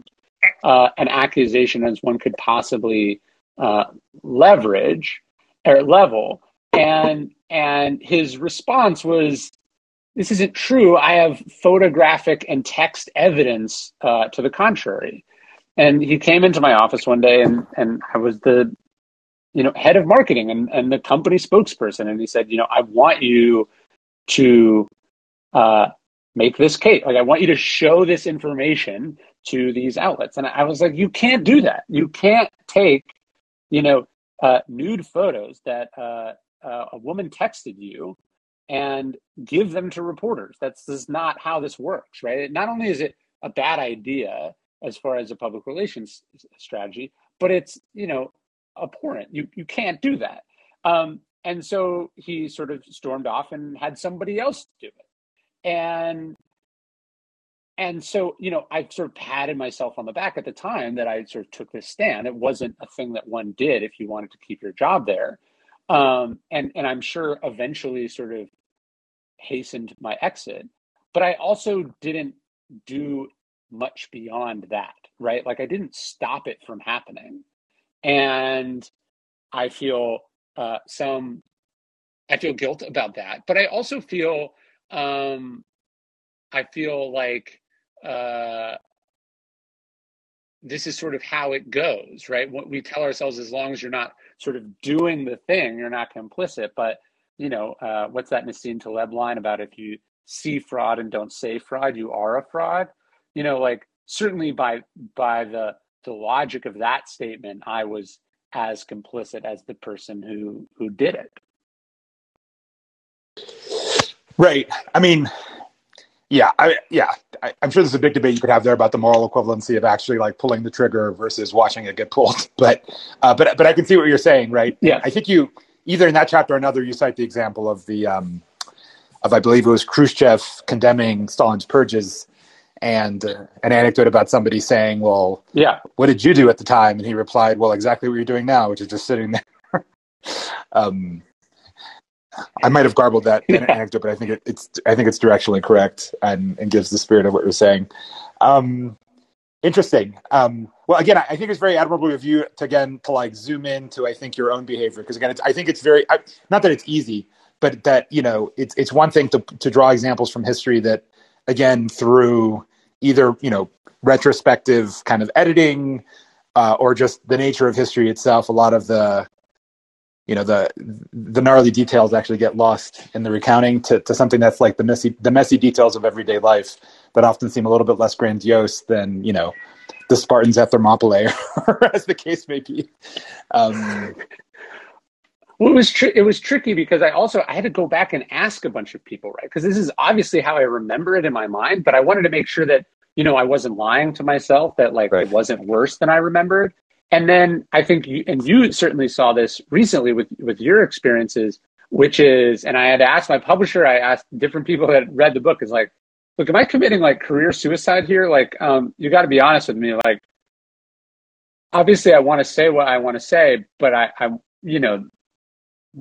uh, an accusation as one could possibly uh, leverage or level. And and his response was, "This isn't true. I have photographic and text evidence uh, to the contrary." And he came into my office one day, and and I was the you know head of marketing and, and the company spokesperson, and he said, "You know, I want you to uh, make this case. Like, I want you to show this information to these outlets. And I was like, you can't do that. You can't take, you know, uh, nude photos that uh, uh, a woman texted you and give them to reporters. That's just not how this works, right? Not only is it a bad idea as far as a public relations strategy, but it's, you know, abhorrent. You, you can't do that. Um, and so he sort of stormed off and had somebody else do it and and so you know i sort of patted myself on the back at the time that i sort of took this stand it wasn't a thing that one did if you wanted to keep your job there um, and and i'm sure eventually sort of hastened my exit but i also didn't do much beyond that right like i didn't stop it from happening and i feel uh, some i feel guilt about that but i also feel um, I feel like uh, this is sort of how it goes, right? What we tell ourselves, as long as you're not sort of doing the thing, you're not complicit. But you know, uh, what's that Nassim Taleb line about if you see fraud and don't say fraud, you are a fraud? You know, like certainly by by the the logic of that statement, I was as complicit as the person who who did it. Right. I mean, yeah, I, yeah, I, am sure there's a big debate you could have there about the moral equivalency of actually like pulling the trigger versus watching it get pulled. But, uh, but, but I can see what you're saying, right? Yeah. I think you either in that chapter or another, you cite the example of the, um, of I believe it was Khrushchev condemning Stalin's purges, and uh, an anecdote about somebody saying, "Well, yeah, what did you do at the time?" And he replied, "Well, exactly what you're doing now, which is just sitting there." um, I might have garbled that yeah. anecdote, but I think it, it's I think it's directionally correct and, and gives the spirit of what you're saying. Um, interesting. Um, well, again, I think it's very admirable of you to again to like zoom in to I think your own behavior because again, I think it's very I, not that it's easy, but that you know it's it's one thing to to draw examples from history that again through either you know retrospective kind of editing uh, or just the nature of history itself. A lot of the you know the the gnarly details actually get lost in the recounting to, to something that's like the messy the messy details of everyday life that often seem a little bit less grandiose than you know the Spartans at Thermopylae, or as the case may be. Um, well, it was tri- it was tricky because I also I had to go back and ask a bunch of people, right? Because this is obviously how I remember it in my mind, but I wanted to make sure that you know I wasn't lying to myself that like right. it wasn't worse than I remembered. And then I think, you, and you certainly saw this recently with with your experiences, which is, and I had asked my publisher, I asked different people that read the book, is like, look, am I committing like career suicide here? Like, um, you got to be honest with me. Like, obviously, I want to say what I want to say, but I, I, you know,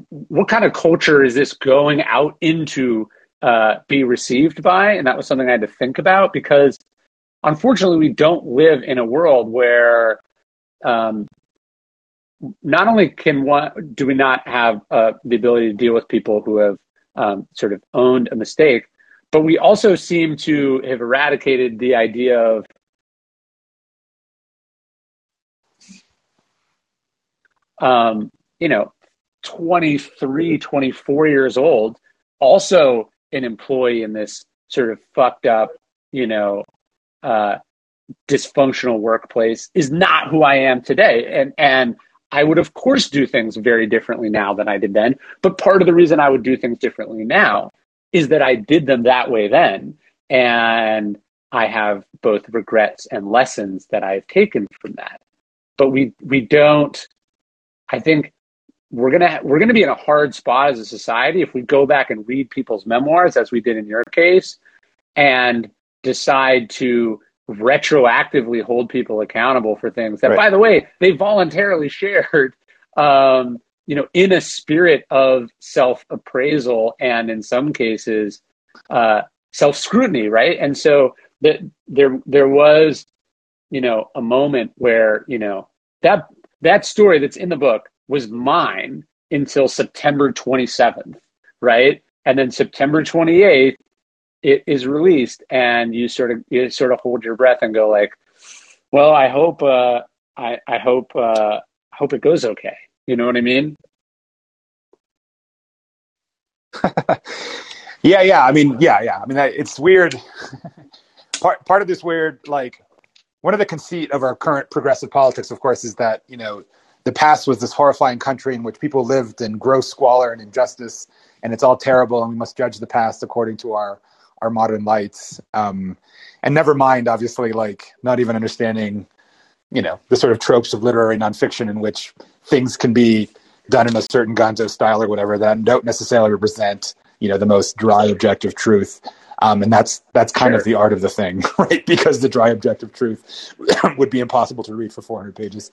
what kind of culture is this going out into uh, be received by? And that was something I had to think about because unfortunately, we don't live in a world where um, not only can one do we not have uh, the ability to deal with people who have um, sort of owned a mistake, but we also seem to have eradicated the idea of um, you know 23 24 years old also an employee in this sort of fucked up you know uh, dysfunctional workplace is not who I am today. And and I would of course do things very differently now than I did then. But part of the reason I would do things differently now is that I did them that way then. And I have both regrets and lessons that I've taken from that. But we we don't I think we're gonna we're gonna be in a hard spot as a society if we go back and read people's memoirs as we did in your case and decide to retroactively hold people accountable for things that, right. by the way, they voluntarily shared, um, you know, in a spirit of self appraisal and in some cases, uh, self scrutiny, right? And so that there, there was, you know, a moment where, you know, that, that story that's in the book was mine until September 27th, right? And then September 28th, it is released and you sort of you sort of hold your breath and go like well i hope uh i i hope uh hope it goes okay you know what i mean? Yeah yeah i mean yeah yeah. I mean it's weird. Part part of this weird like one of the conceit of our current progressive politics of course is that you know the past was this horrifying country in which people lived in gross squalor and injustice and it's all terrible and we must judge the past according to our our modern lights. Um, and never mind obviously like not even understanding you know the sort of tropes of literary nonfiction in which things can be done in a certain gonzo style or whatever that don't necessarily represent you know the most dry objective truth um, and that's that's kind sure. of the art of the thing right because the dry objective truth would be impossible to read for 400 pages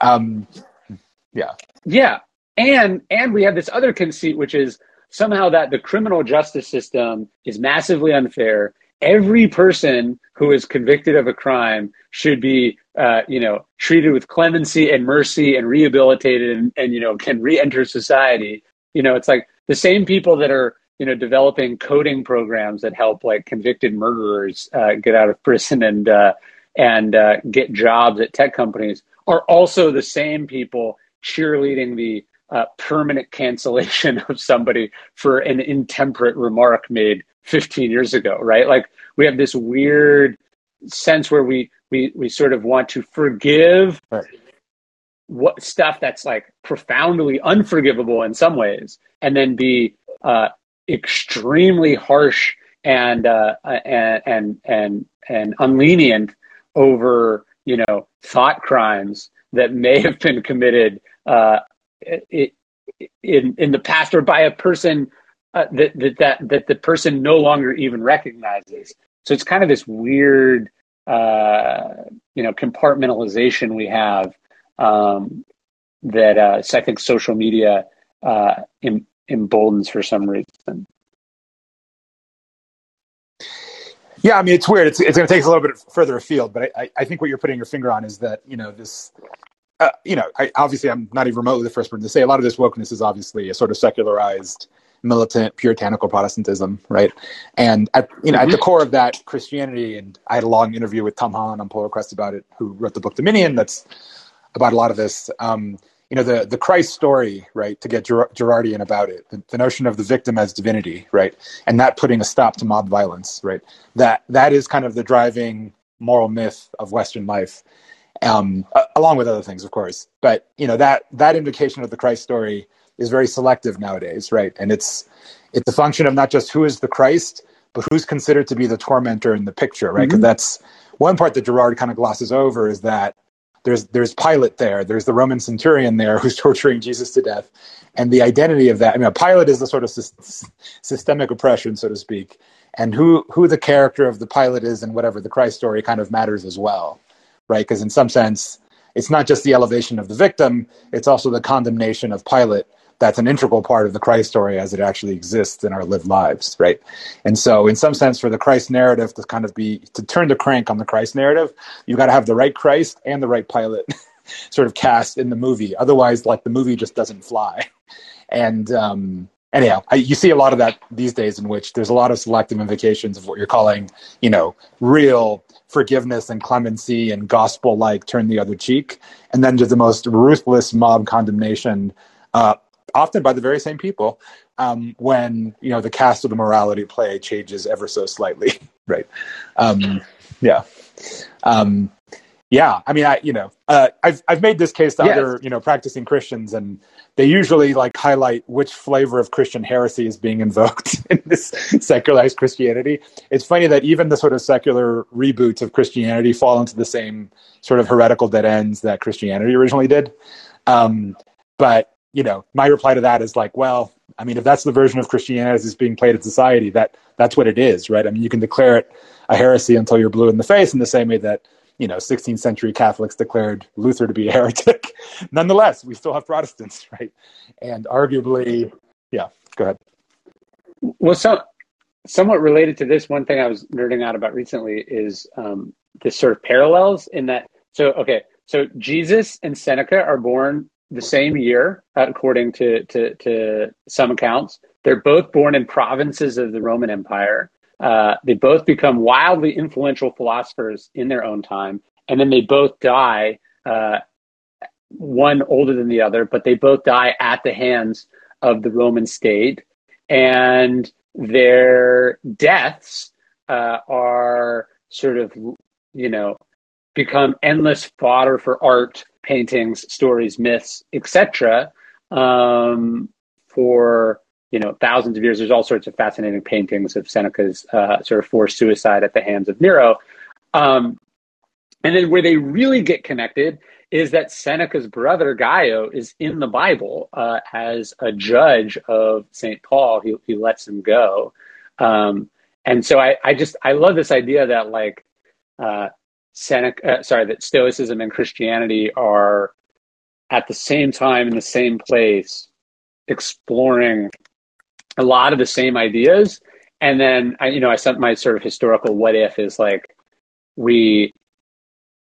um, yeah yeah and and we have this other conceit which is somehow that the criminal justice system is massively unfair. Every person who is convicted of a crime should be, uh, you know, treated with clemency and mercy and rehabilitated and, and you know, can re-enter society. You know, it's like the same people that are, you know developing coding programs that help like convicted murderers uh, get out of prison and uh, and uh, get jobs at tech companies are also the same people cheerleading the uh, permanent cancellation of somebody for an intemperate remark made 15 years ago, right? Like we have this weird sense where we we we sort of want to forgive right. what stuff that's like profoundly unforgivable in some ways, and then be uh, extremely harsh and uh, and and and and unlenient over you know thought crimes that may have been committed uh, in in the past or by a person uh, that, that that that the person no longer even recognizes. So it's kind of this weird, uh, you know, compartmentalization we have um, that uh, I think social media uh, em- emboldens for some reason. Yeah, I mean it's weird. It's it's going to take us a little bit further afield, but I, I think what you're putting your finger on is that you know this uh, you know, I, obviously, I'm not even remotely the first person to say a lot of this wokeness is obviously a sort of secularized, militant, puritanical Protestantism, right? And at you know, mm-hmm. at the mm-hmm. core of that, Christianity. And I had a long interview with Tom Holland on Pull Request about it, who wrote the book Dominion. That's about a lot of this. Um, you know, the the Christ story, right? To get Ger- Girardian about it, the, the notion of the victim as divinity, right, and that putting a stop to mob violence, right? That that is kind of the driving moral myth of Western life um, along with other things, of course. But you know that that indication of the Christ story is very selective nowadays, right? And it's it's a function of not just who is the Christ, but who's considered to be the tormentor in the picture, right? Because mm-hmm. that's one part that Girard kind of glosses over is that there's there's Pilate there, there's the Roman centurion there who's torturing Jesus to death, and the identity of that. I mean, Pilate is the sort of sy- systemic oppression, so to speak, and who who the character of the Pilate is and whatever the Christ story kind of matters as well right? Because in some sense, it's not just the elevation of the victim, it's also the condemnation of Pilate that's an integral part of the Christ story as it actually exists in our lived lives, right? And so, in some sense, for the Christ narrative to kind of be to turn the crank on the Christ narrative, you got to have the right Christ and the right Pilate sort of cast in the movie. Otherwise, like the movie just doesn't fly. And um, anyhow, I, you see a lot of that these days, in which there's a lot of selective invocations of what you're calling, you know, real forgiveness and clemency and gospel like turn the other cheek, and then just the most ruthless mob condemnation, uh, often by the very same people, um, when you know the cast of the morality play changes ever so slightly, right? Um, yeah. Um, yeah, I mean, I you know, uh, I've I've made this case to yes. other you know practicing Christians, and they usually like highlight which flavor of Christian heresy is being invoked in this secularized Christianity. It's funny that even the sort of secular reboots of Christianity fall into the same sort of heretical dead ends that Christianity originally did. Um, but you know, my reply to that is like, well, I mean, if that's the version of Christianity as is being played in society, that that's what it is, right? I mean, you can declare it a heresy until you're blue in the face, in the same way that you know 16th century Catholics declared Luther to be a heretic. Nonetheless, we still have Protestants, right? And arguably, yeah. Go ahead. Well, so somewhat related to this, one thing I was nerding out about recently is um, this sort of parallels in that. So, okay, so Jesus and Seneca are born the same year, according to, to, to some accounts. They're both born in provinces of the Roman Empire. Uh, they both become wildly influential philosophers in their own time, and then they both die. Uh, one older than the other, but they both die at the hands of the Roman state, and their deaths uh, are sort of, you know, become endless fodder for art, paintings, stories, myths, etc. Um, for you know thousands of years. There's all sorts of fascinating paintings of Seneca's uh, sort of forced suicide at the hands of Nero. Um, and then where they really get connected is that Seneca's brother Gallio is in the Bible uh, as a judge of Saint Paul. He, he lets him go, um, and so I, I just I love this idea that like uh, Seneca, uh, sorry, that Stoicism and Christianity are at the same time in the same place, exploring a lot of the same ideas. And then I, you know, I sent my sort of historical what if is like we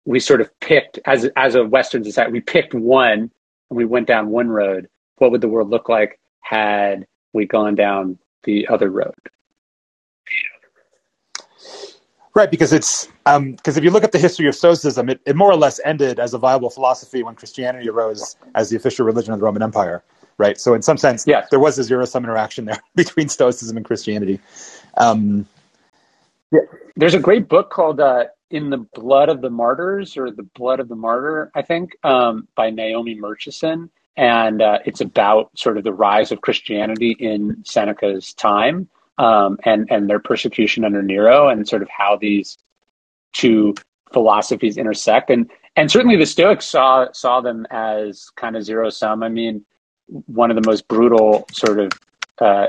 we sort of picked as as a Western society, we picked one and we went down one road. What would the world look like had we gone down the other road. Right, because it's because um, if you look at the history of Stoicism, it, it more or less ended as a viable philosophy when Christianity arose as the official religion of the Roman Empire. Right, so in some sense, yes. there was a zero sum interaction there between Stoicism and Christianity. Um, yeah. There's a great book called uh, "In the Blood of the Martyrs" or "The Blood of the Martyr," I think, um, by Naomi Mitchison, and uh, it's about sort of the rise of Christianity in Seneca's time um, and and their persecution under Nero, and sort of how these two philosophies intersect. And and certainly the Stoics saw saw them as kind of zero sum. I mean, one of the most brutal sort of uh,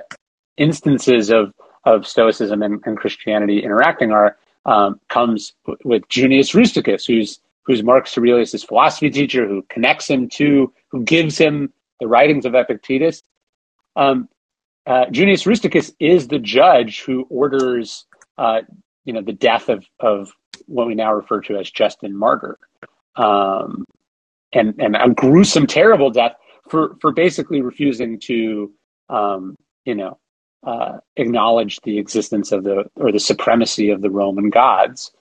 instances of of Stoicism and, and Christianity interacting are um, comes with Junius Rusticus, who's who's Marcus Aurelius' philosophy teacher, who connects him to, who gives him the writings of Epictetus. Um, uh, Junius Rusticus is the judge who orders, uh, you know, the death of of what we now refer to as Justin Martyr, um, and and a gruesome, terrible death for for basically refusing to, um, you know, uh, acknowledge the existence of the or the supremacy of the Roman gods,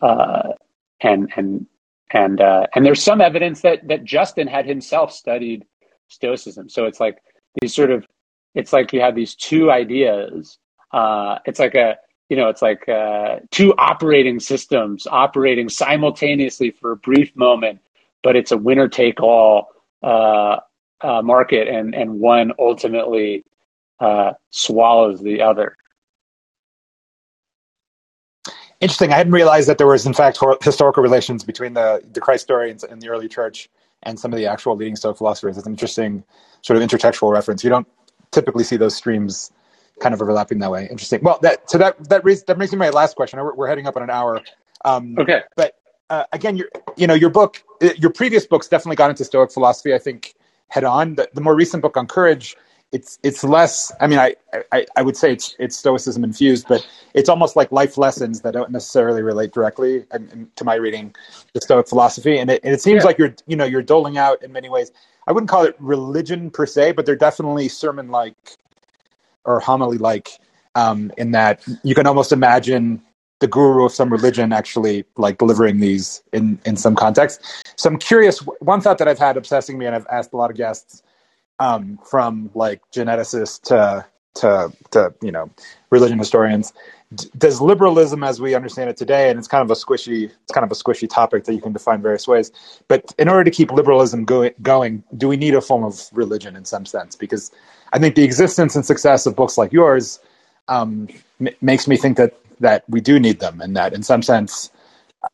uh, and and and uh, and there's some evidence that that Justin had himself studied Stoicism. So it's like these sort of it's like you have these two ideas. Uh, it's like a you know it's like uh, two operating systems operating simultaneously for a brief moment, but it's a winner take all uh, uh, market, and and one ultimately uh, swallows the other. Interesting. I hadn't realized that there was, in fact, historical relations between the, the Christ story and, and the early church and some of the actual leading Stoic philosophers. It's an interesting sort of intertextual reference. You don't typically see those streams kind of overlapping that way. Interesting. Well, that so that that brings that brings me my last question. We're, we're heading up on an hour. Um, okay. But uh, again, your you know your book, uh, your previous books definitely got into Stoic philosophy. I think head on. The, the more recent book on courage, it's it's less. I mean, I, I I would say it's it's Stoicism infused, but it's almost like life lessons that don't necessarily relate directly to my reading the Stoic philosophy. And it, and it seems yeah. like you're you know you're doling out in many ways I wouldn't call it religion per se, but they're definitely sermon like or homily like um, in that you can almost imagine the guru of some religion actually like delivering these in in some context. So I'm curious. One thought that I've had obsessing me, and I've asked a lot of guests um, from like geneticists to to to you know religion historians does liberalism as we understand it today and it's kind of a squishy it's kind of a squishy topic that you can define various ways but in order to keep liberalism go- going do we need a form of religion in some sense? Because i think the existence and success of books like yours um, m- makes me think that that we do need them and that in some sense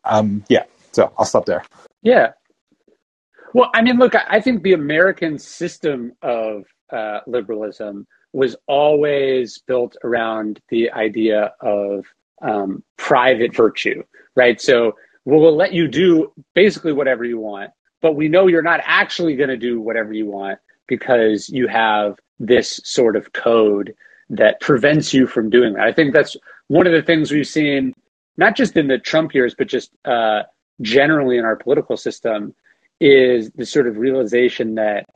um, yeah so i'll stop there. Yeah. Well i mean look i think the american system of uh, liberalism was always built around the idea of um, private virtue, right? So we'll let you do basically whatever you want, but we know you're not actually going to do whatever you want because you have this sort of code that prevents you from doing that. I think that's one of the things we've seen, not just in the Trump years, but just uh, generally in our political system, is the sort of realization that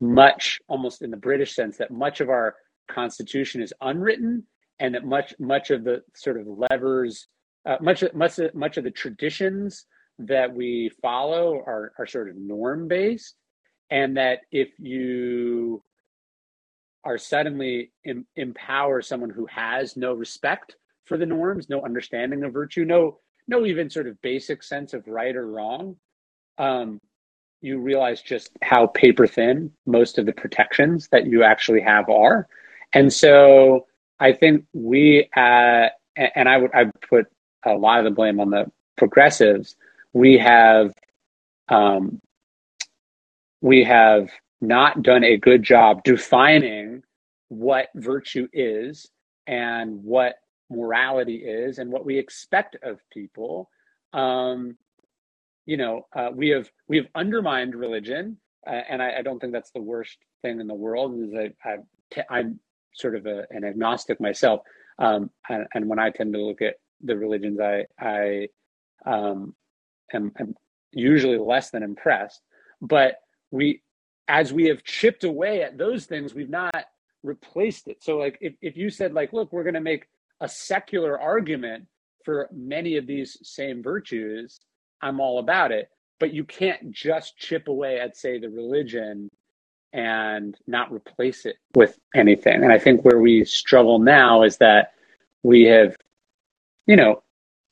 much, almost in the British sense, that much of our constitution is unwritten and that much much of the sort of levers uh, much much much of the traditions that we follow are are sort of norm based and that if you are suddenly em- empower someone who has no respect for the norms no understanding of virtue no no even sort of basic sense of right or wrong um, you realize just how paper thin most of the protections that you actually have are and so I think we, uh, and I would I put a lot of the blame on the progressives. We have, um, we have not done a good job defining what virtue is and what morality is and what we expect of people. Um, you know, uh, we have we have undermined religion, uh, and I, I, don't think that's the worst thing in the world. Is I, I, I'm sort of a, an agnostic myself, um, and, and, when I tend to look at the religions, I I um, am, am usually less than impressed. But we, as we have chipped away at those things, we've not replaced it. So like if, if you said like, look, we're going to make a secular argument for many of these same virtues, I'm all about it. But you can't just chip away at say the religion and not replace it with anything. And I think where we struggle now is that we have, you know,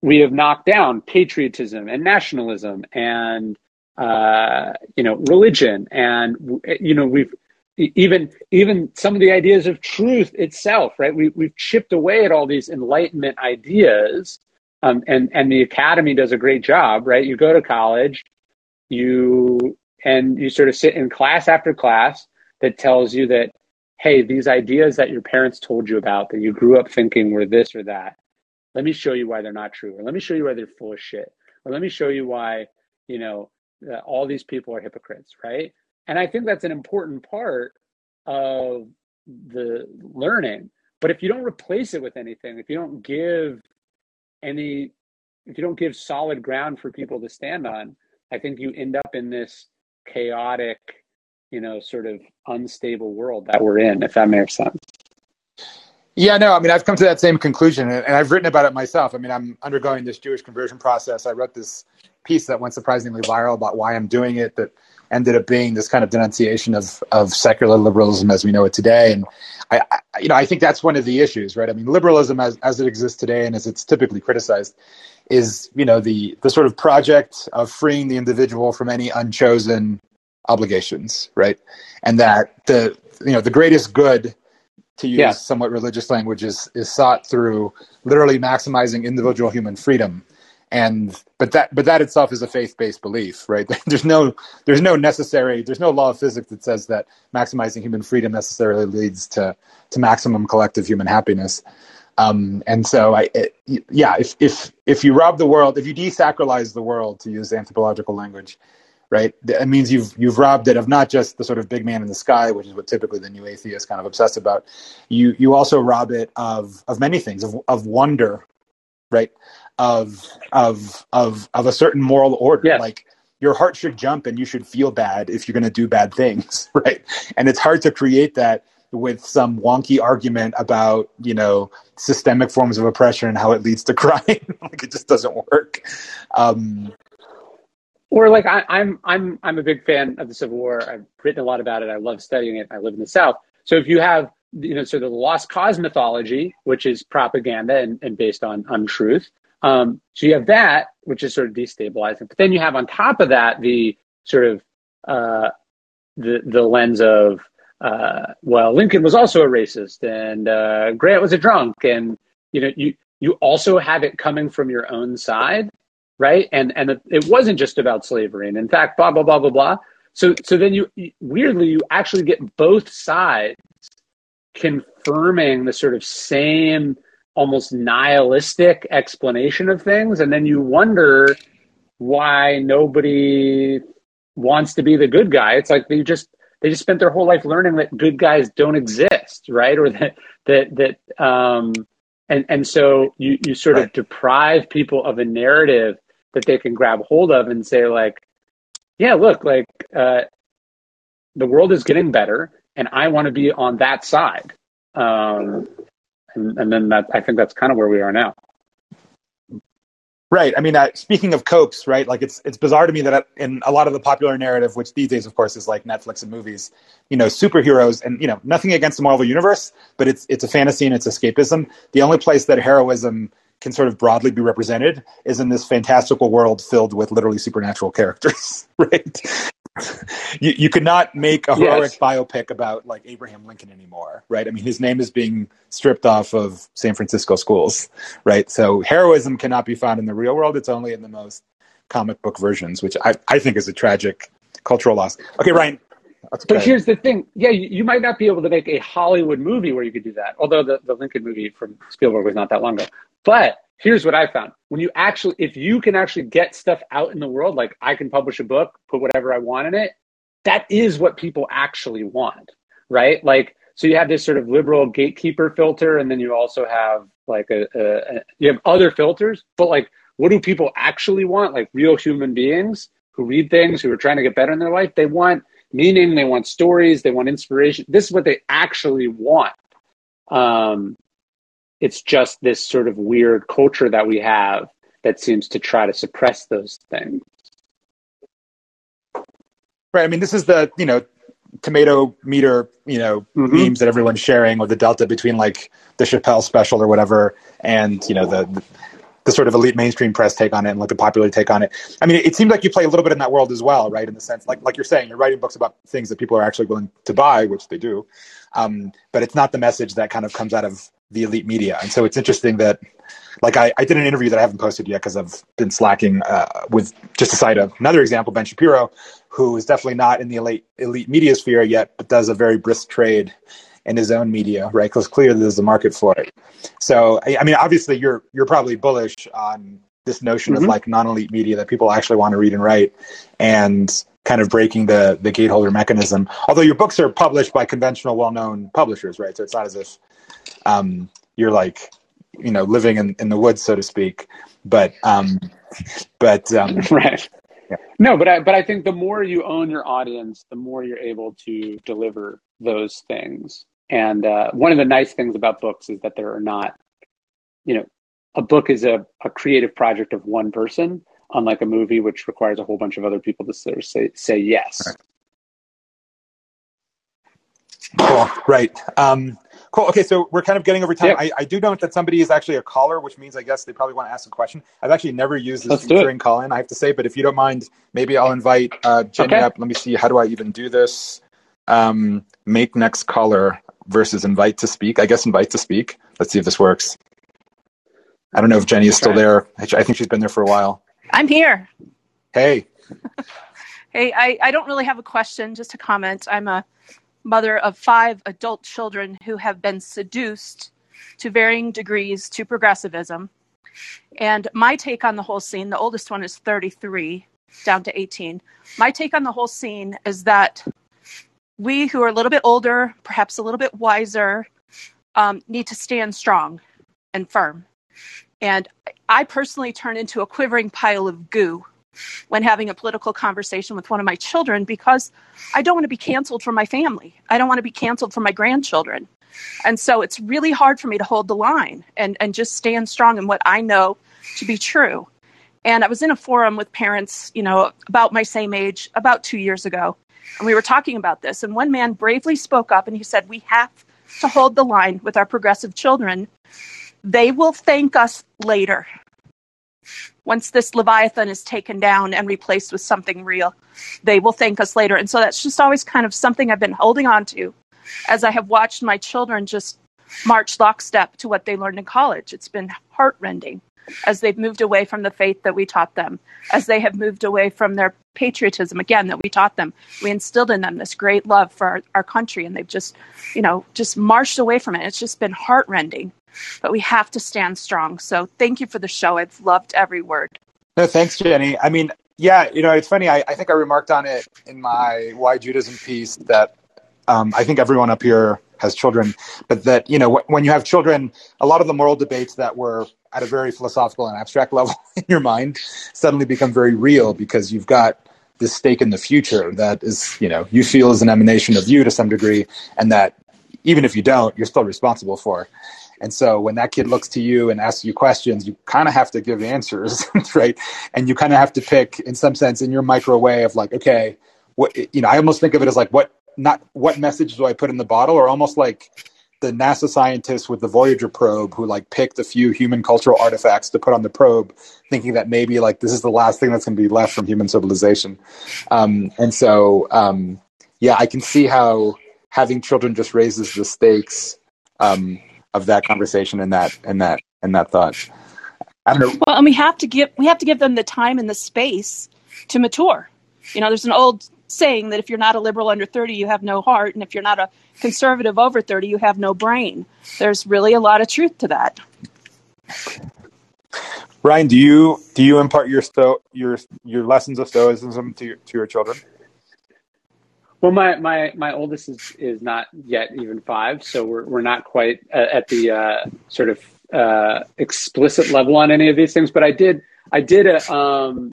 we have knocked down patriotism and nationalism and uh, you know religion and you know we've even even some of the ideas of truth itself right we, we've chipped away at all these enlightenment ideas um, and and the academy does a great job right you go to college you and you sort of sit in class after class that tells you that hey these ideas that your parents told you about that you grew up thinking were this or that let me show you why they're not true or let me show you why they're full of shit or let me show you why you know uh, all these people are hypocrites right and I think that's an important part of the learning. But if you don't replace it with anything, if you don't give any, if you don't give solid ground for people to stand on, I think you end up in this chaotic, you know, sort of unstable world that we're in, if that makes sense. Yeah, no, I mean, I've come to that same conclusion and I've written about it myself. I mean, I'm undergoing this Jewish conversion process. I wrote this piece that went surprisingly viral about why I'm doing it that ended up being this kind of denunciation of of secular liberalism as we know it today. And I, I, you know, I think that's one of the issues, right? I mean, liberalism as as it exists today and as it's typically criticized is, you know, the the sort of project of freeing the individual from any unchosen obligations, right? And that the you know the greatest good to use yeah. somewhat religious language is is sought through literally maximizing individual human freedom and but that but that itself is a faith-based belief right there's no there's no necessary there's no law of physics that says that maximizing human freedom necessarily leads to to maximum collective human happiness um, and so I, it, yeah, if if if you rob the world, if you desacralize the world, to use anthropological language, right, that means you've you've robbed it of not just the sort of big man in the sky, which is what typically the new atheists kind of obsessed about. You you also rob it of of many things, of of wonder, right? of of of of a certain moral order. Yes. Like your heart should jump and you should feel bad if you're going to do bad things, right? And it's hard to create that with some wonky argument about you know systemic forms of oppression and how it leads to crime. like it just doesn't work. Um, or like I, I'm I'm I'm a big fan of the Civil War. I've written a lot about it. I love studying it. I live in the South. So if you have you know sort of the lost cause mythology, which is propaganda and, and based on untruth, um, so you have that, which is sort of destabilizing. But then you have on top of that the sort of uh, the the lens of uh, well, Lincoln was also a racist, and uh, Grant was a drunk, and you know you you also have it coming from your own side, right? And and it wasn't just about slavery, and in fact, blah blah blah blah blah. So so then you weirdly you actually get both sides confirming the sort of same almost nihilistic explanation of things and then you wonder why nobody wants to be the good guy it's like they just they just spent their whole life learning that good guys don't exist right or that that that um and and so you you sort right. of deprive people of a narrative that they can grab hold of and say like yeah look like uh the world is getting better and i want to be on that side um and, and then that I think that's kind of where we are now. Right. I mean, uh, speaking of copes, right? Like it's it's bizarre to me that in a lot of the popular narrative, which these days, of course, is like Netflix and movies, you know, superheroes, and you know, nothing against the Marvel universe, but it's it's a fantasy and it's escapism. The only place that heroism can sort of broadly be represented is in this fantastical world filled with literally supernatural characters, right? you, you could not make a heroic yes. biopic about like Abraham Lincoln anymore, right? I mean, his name is being stripped off of San Francisco schools, right? So heroism cannot be found in the real world. It's only in the most comic book versions, which I, I think is a tragic cultural loss. Okay, Ryan. But here's the thing. Yeah, you, you, might not be able to make a Hollywood movie where you could do that. Although the, the Lincoln movie from Spielberg was not that long ago. But here's what I found. When you actually, if you can actually get stuff out in the world, like I can publish a book, put whatever I want in it, that is what people actually want, right? Like, so you have this sort of liberal gatekeeper filter, and then you also have like a, a, a you have other filters, but like, what do people actually want? Like real human beings who read things, who are trying to get better in their life, they want meaning, they want stories, they want inspiration. This is what they actually want. Um, it's just this sort of weird culture that we have that seems to try to suppress those things. Right. I mean, this is the you know tomato meter you know mm-hmm. memes that everyone's sharing, or the delta between like the Chappelle special or whatever, and you know the, the the sort of elite mainstream press take on it and like the popular take on it. I mean, it, it seems like you play a little bit in that world as well, right? In the sense, like like you're saying, you're writing books about things that people are actually willing to buy, which they do. Um, but it's not the message that kind of comes out of the elite media. And so it's interesting that, like, I, I did an interview that I haven't posted yet because I've been slacking uh, with just a cite of another example, Ben Shapiro, who is definitely not in the elite elite media sphere yet, but does a very brisk trade in his own media, right? Because clearly there's a market for it. So, I, I, mean, obviously you're you're probably bullish on this notion mm-hmm. of like non-elite media that people actually want to read and write, and kind of breaking the the gateholder mechanism. Although your books are published by conventional, well-known publishers, right? So it's not as if um, you're like you know living in, in the woods, so to speak. But um, but um, right. Yeah. No, but I but I think the more you own your audience, the more you're able to deliver those things. And uh, one of the nice things about books is that there are not, you know, a book is a, a creative project of one person, unlike a movie, which requires a whole bunch of other people to sort of say say yes. Right. Cool. Right. Um, cool. Okay, so we're kind of getting over time. Yep. I, I, do note that somebody is actually a caller, which means I guess they probably want to ask a question. I've actually never used this feature in Callin, I have to say, but if you don't mind, maybe I'll invite uh, Jenny okay. up. Let me see. How do I even do this? Um, make next caller versus invite to speak. I guess invite to speak. Let's see if this works. I don't know if Jenny is still there. I think she's been there for a while. I'm here. Hey. hey, I, I don't really have a question, just a comment. I'm a mother of five adult children who have been seduced to varying degrees to progressivism. And my take on the whole scene, the oldest one is 33, down to 18. My take on the whole scene is that we who are a little bit older, perhaps a little bit wiser, um, need to stand strong and firm. And I personally turn into a quivering pile of goo when having a political conversation with one of my children because I don't want to be canceled for my family. I don't want to be canceled for my grandchildren. And so it's really hard for me to hold the line and, and just stand strong in what I know to be true. And I was in a forum with parents, you know, about my same age about two years ago. And we were talking about this. And one man bravely spoke up and he said, We have to hold the line with our progressive children. They will thank us later. Once this Leviathan is taken down and replaced with something real, they will thank us later. And so that's just always kind of something I've been holding on to as I have watched my children just march lockstep to what they learned in college. It's been heartrending as they've moved away from the faith that we taught them, as they have moved away from their patriotism again that we taught them. We instilled in them this great love for our, our country, and they've just, you know, just marched away from it. It's just been heartrending, but we have to stand strong. So thank you for the show. I've loved every word. No, thanks, Jenny. I mean, yeah, you know, it's funny. I, I think I remarked on it in my Why Judaism piece that um, I think everyone up here has children, but that you know when you have children, a lot of the moral debates that were at a very philosophical and abstract level in your mind suddenly become very real because you've got this stake in the future that is you know you feel is an emanation of you to some degree, and that even if you don't, you're still responsible for. And so when that kid looks to you and asks you questions, you kind of have to give answers, right? And you kind of have to pick, in some sense, in your micro way of like, okay, what you know, I almost think of it as like what not what message do I put in the bottle, or almost like the NASA scientists with the Voyager probe who like picked a few human cultural artifacts to put on the probe, thinking that maybe like this is the last thing that's going to be left from human civilization. Um, and so, um, yeah, I can see how having children just raises the stakes um, of that conversation and that and that and that thought. I don't know. Well, and we have to give we have to give them the time and the space to mature. You know, there's an old saying that if you're not a liberal under 30, you have no heart, and if you're not a conservative over 30, you have no brain. There's really a lot of truth to that. Ryan, do you do you impart your sto- your your lessons of stoicism to your, to your children? Well, my my my oldest is is not yet even five, so we're we're not quite at the uh, sort of uh, explicit level on any of these things. But I did I did a um,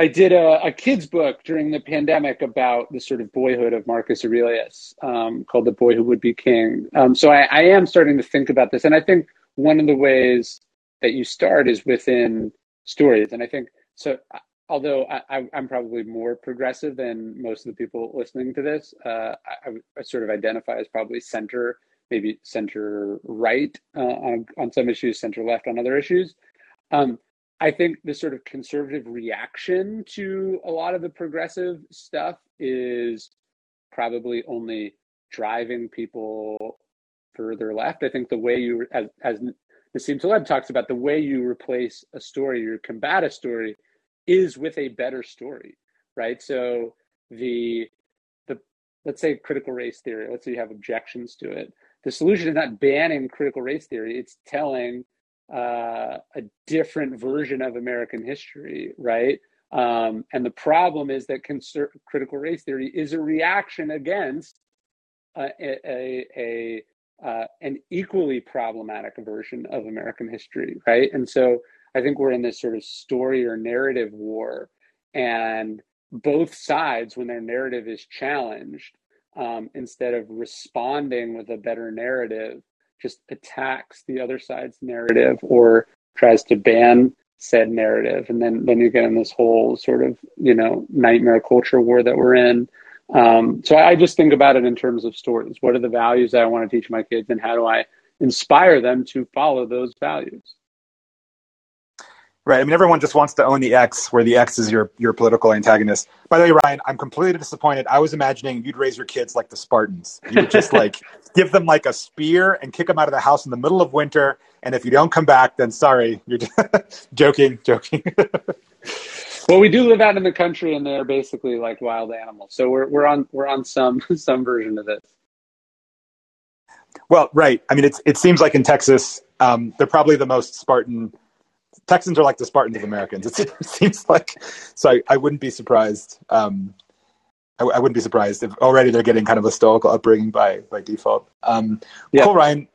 I did a, a kids book during the pandemic about the sort of boyhood of Marcus Aurelius, um, called "The Boy Who Would Be King." Um, so I, I am starting to think about this, and I think one of the ways that you start is within stories, and I think so. Although I, am probably more progressive than most of the people listening to this, uh, I, I, sort of identify as probably center, maybe center right uh, on, on some issues, center left on other issues. Um, I think the sort of conservative reaction to a lot of the progressive stuff is probably only driving people further left. I think the way you, as, as Nassim Taleb talks about, the way you replace a story or combat a story is with a better story, right? So the the let's say critical race theory. Let's say you have objections to it. The solution is not banning critical race theory. It's telling uh, a different version of American history, right? Um, and the problem is that conser- critical race theory is a reaction against a, a, a uh, an equally problematic version of American history, right? And so I think we're in this sort of story or narrative war, and both sides, when their narrative is challenged, um, instead of responding with a better narrative, just attacks the other side's narrative or tries to ban said narrative. And then then you get in this whole sort of you know nightmare culture war that we're in. Um, so I just think about it in terms of stories. What are the values that i want to teach my kids and how do i inspire them to follow those values Right. I mean, everyone just wants to own the X, where the X is your your political antagonist. By the way, Ryan, I'm completely disappointed. I was imagining you'd raise your kids like the Spartans. You would just like give them like a spear and kick them out of the house in the middle of winter. And if you don't come back, then sorry, you're joking, joking. well, we do live out in the country, and they're basically like wild animals. So we're we're on we're on some some version of this. Well, right. I mean, it's it seems like in Texas, um, they're probably the most Spartan Texans are like the Spartans of Americans. It seems like so. I, I wouldn't be surprised. Um, I, I, wouldn't be surprised if already they're getting kind of a stoical upbringing by by default. Um, yeah. Cool, Ryan.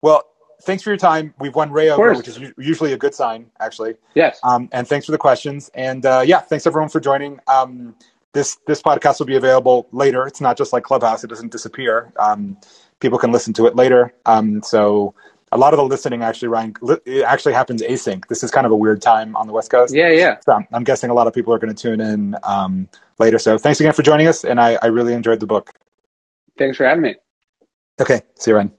Well, thanks for your time. We've won Ray over, which is usually a good sign, actually. Yes. Um, and thanks for the questions. And uh, yeah, thanks everyone for joining. Um, this this podcast will be available later. It's not just like Clubhouse; it doesn't disappear. Um, people can listen to it later. Um, so a lot of the listening actually, Ryan, it actually happens async. This is kind of a weird time on the West Coast. Yeah, yeah. So I'm guessing a lot of people are going to tune in um, later. So thanks again for joining us, and I, I really enjoyed the book. Thanks for having me. Okay, see you, Ryan.